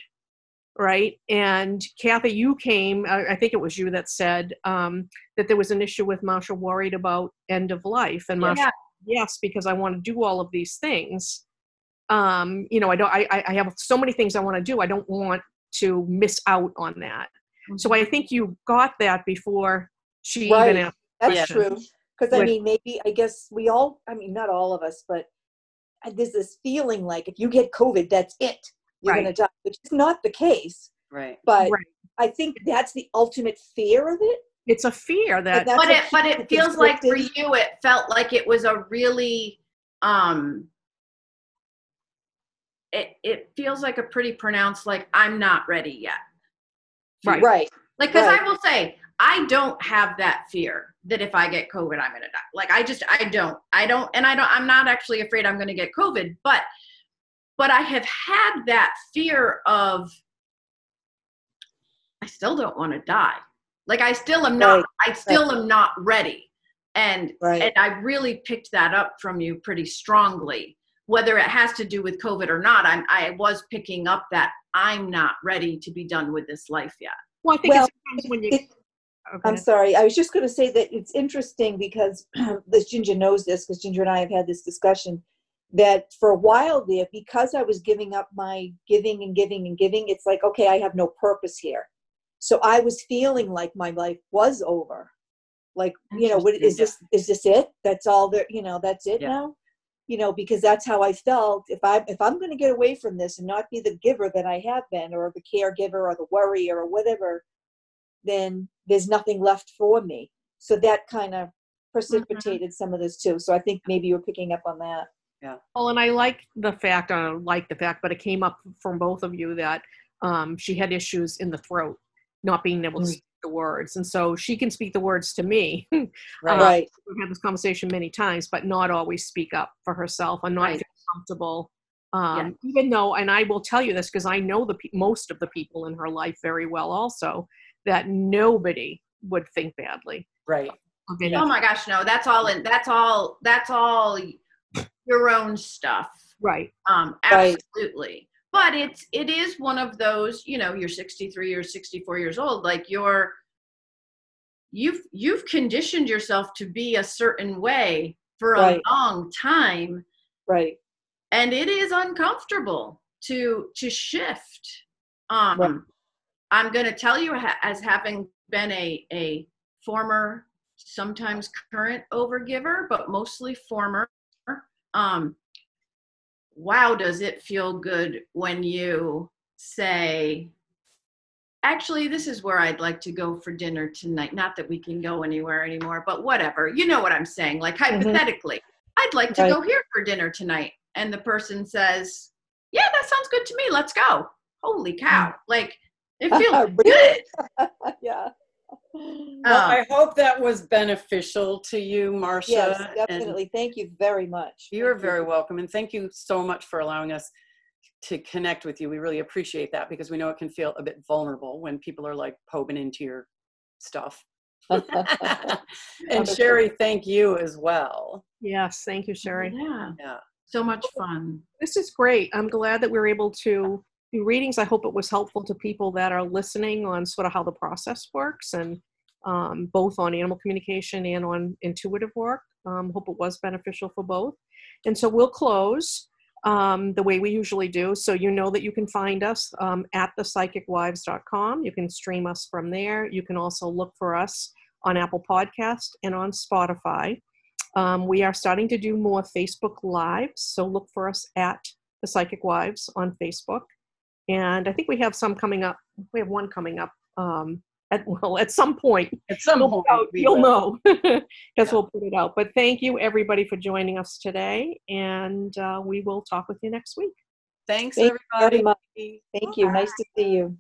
A: right? And Kathy, you came. I I think it was you that said um, that there was an issue with Masha worried about end of life, and Masha,
B: Yeah.
A: yes, because I want to do all of these things. Um, you know, I don't. I, I- I have so many things I want to do. I don't want to miss out on that. So I think you got that before she
E: Right.
A: even asked.
E: That's true. Because I mean, maybe I guess we all. I mean, not all of us, but there's this feeling like if you get COVID, that's it. You're
A: Right.
E: gonna die, which is not the case.
C: Right.
E: But
A: Right.
E: I think that's the ultimate fear of it.
A: It's a fear that
E: that's
B: but
E: what
B: it but it feels like for you it felt like it was a really um, it it feels like a pretty pronounced like I'm not ready yet.
A: Right.
E: Right.
B: Like, because
E: Right.
B: I will say, I don't have that fear that if I get COVID, I'm gonna die. Like, I just, I don't, I don't, and I don't, I'm not actually afraid I'm gonna get COVID, but, but I have had that fear of, I still don't want to die. Like, I still am not,
E: Right.
B: I still am not ready. And,
E: Right.
B: and I really picked that up from you pretty strongly. Whether it has to do with COVID or not, I'm, I was picking up that I'm not ready to be done with this life yet.
A: Well, I think
E: Well,
A: it's sometimes when you.
E: it-
A: go
E: I'm sorry. I was just going to say that it's interesting because <clears throat> this Ginger knows this because Ginger and I have had this discussion that for a while there, because I was giving up my giving and giving and giving, it's like, okay, I have no purpose here. So I was feeling like my life was over. Like, you know, what is this, is this it? That's all there, you know, that's it
B: Yeah.
E: now? You know, because that's how I felt. If I if I'm going to get away from this and not be the giver that I have been, or the caregiver, or the worrier, or whatever, then there's nothing left for me. So that kind of precipitated some of this too. So I think maybe you're picking up on that. Yeah.
A: Well, and I like the fact, I like the fact, but it came up from both of you that um, she had issues in the throat, not being able to
E: Mm.
A: speak the words. And so she can speak the words to me. <laughs>
C: Right.
A: Uh,
E: right.
A: We've had this conversation many times, but not always speak up for herself and not
B: Right.
A: feel comfortable. Um, Even though, and I will tell you this because I know the most of the people in her life very well, also that nobody would think badly
C: Right.
A: of any.
B: Oh my gosh, no, that's all in that's all that's all your own stuff.
A: Right.
B: Um
E: Right.
B: absolutely. But it's it is one of those, you know, you're 63 or 64 years old, like you're you've you've conditioned yourself to be a certain way for a
E: Right.
B: long time
E: Right.
B: and it is uncomfortable to to shift um
E: Right.
B: I'm going to tell you as having been a a former sometimes current overgiver but mostly former um wow does it feel good when you say actually this is where i'd like to go for dinner tonight. Not that we can go anywhere anymore but whatever. You know what i'm saying. Like
E: Mhm.
B: hypothetically i'd like to
E: Right.
B: go here for dinner tonight. And the person says yeah that sounds good to me. Let's go. Holy cow. Like it feels <laughs> good <laughs>
E: yeah.
C: Well,
B: Um,
C: I hope that was beneficial to you, Marcia.
E: yes,
C: and
E: definitely. Thank you very much.
C: You are
E: Thank
C: very welcome, and thank you so much for allowing us to connect with you. We really appreciate that because we know it can feel a bit vulnerable when people are like probing into your stuff. <laughs> and Sherry, thank you as well.
A: Yes. Thank you, Sherry.
B: yeah
C: Yeah.
B: so much fun
A: This is great. I'm glad that we're able to do readings. I hope it was helpful to people that are listening on sort of how the process works and um, both on animal communication and on intuitive work. Um, hope it was beneficial for both. And so we'll close um, the way we usually do. So you know that you can find us um, at thepsychicwives.com. You can stream us from there. You can also look for us on Apple Podcast and on Spotify. Um, we are starting to do more Facebook Lives, so look for us at the Psychic Wives on Facebook. And I think we have some coming up. We have one coming up. Um, at <laughs> well, at some point,
C: At some
A: you'll,
C: point,
A: know- you'll know <laughs> because
C: Yeah.
A: we'll put it out. But thank you everybody for joining us today, and uh, we will talk with you next week.
C: Thanks,
E: Thank you very
C: everybody.
E: much. Thank you. Nice to see you.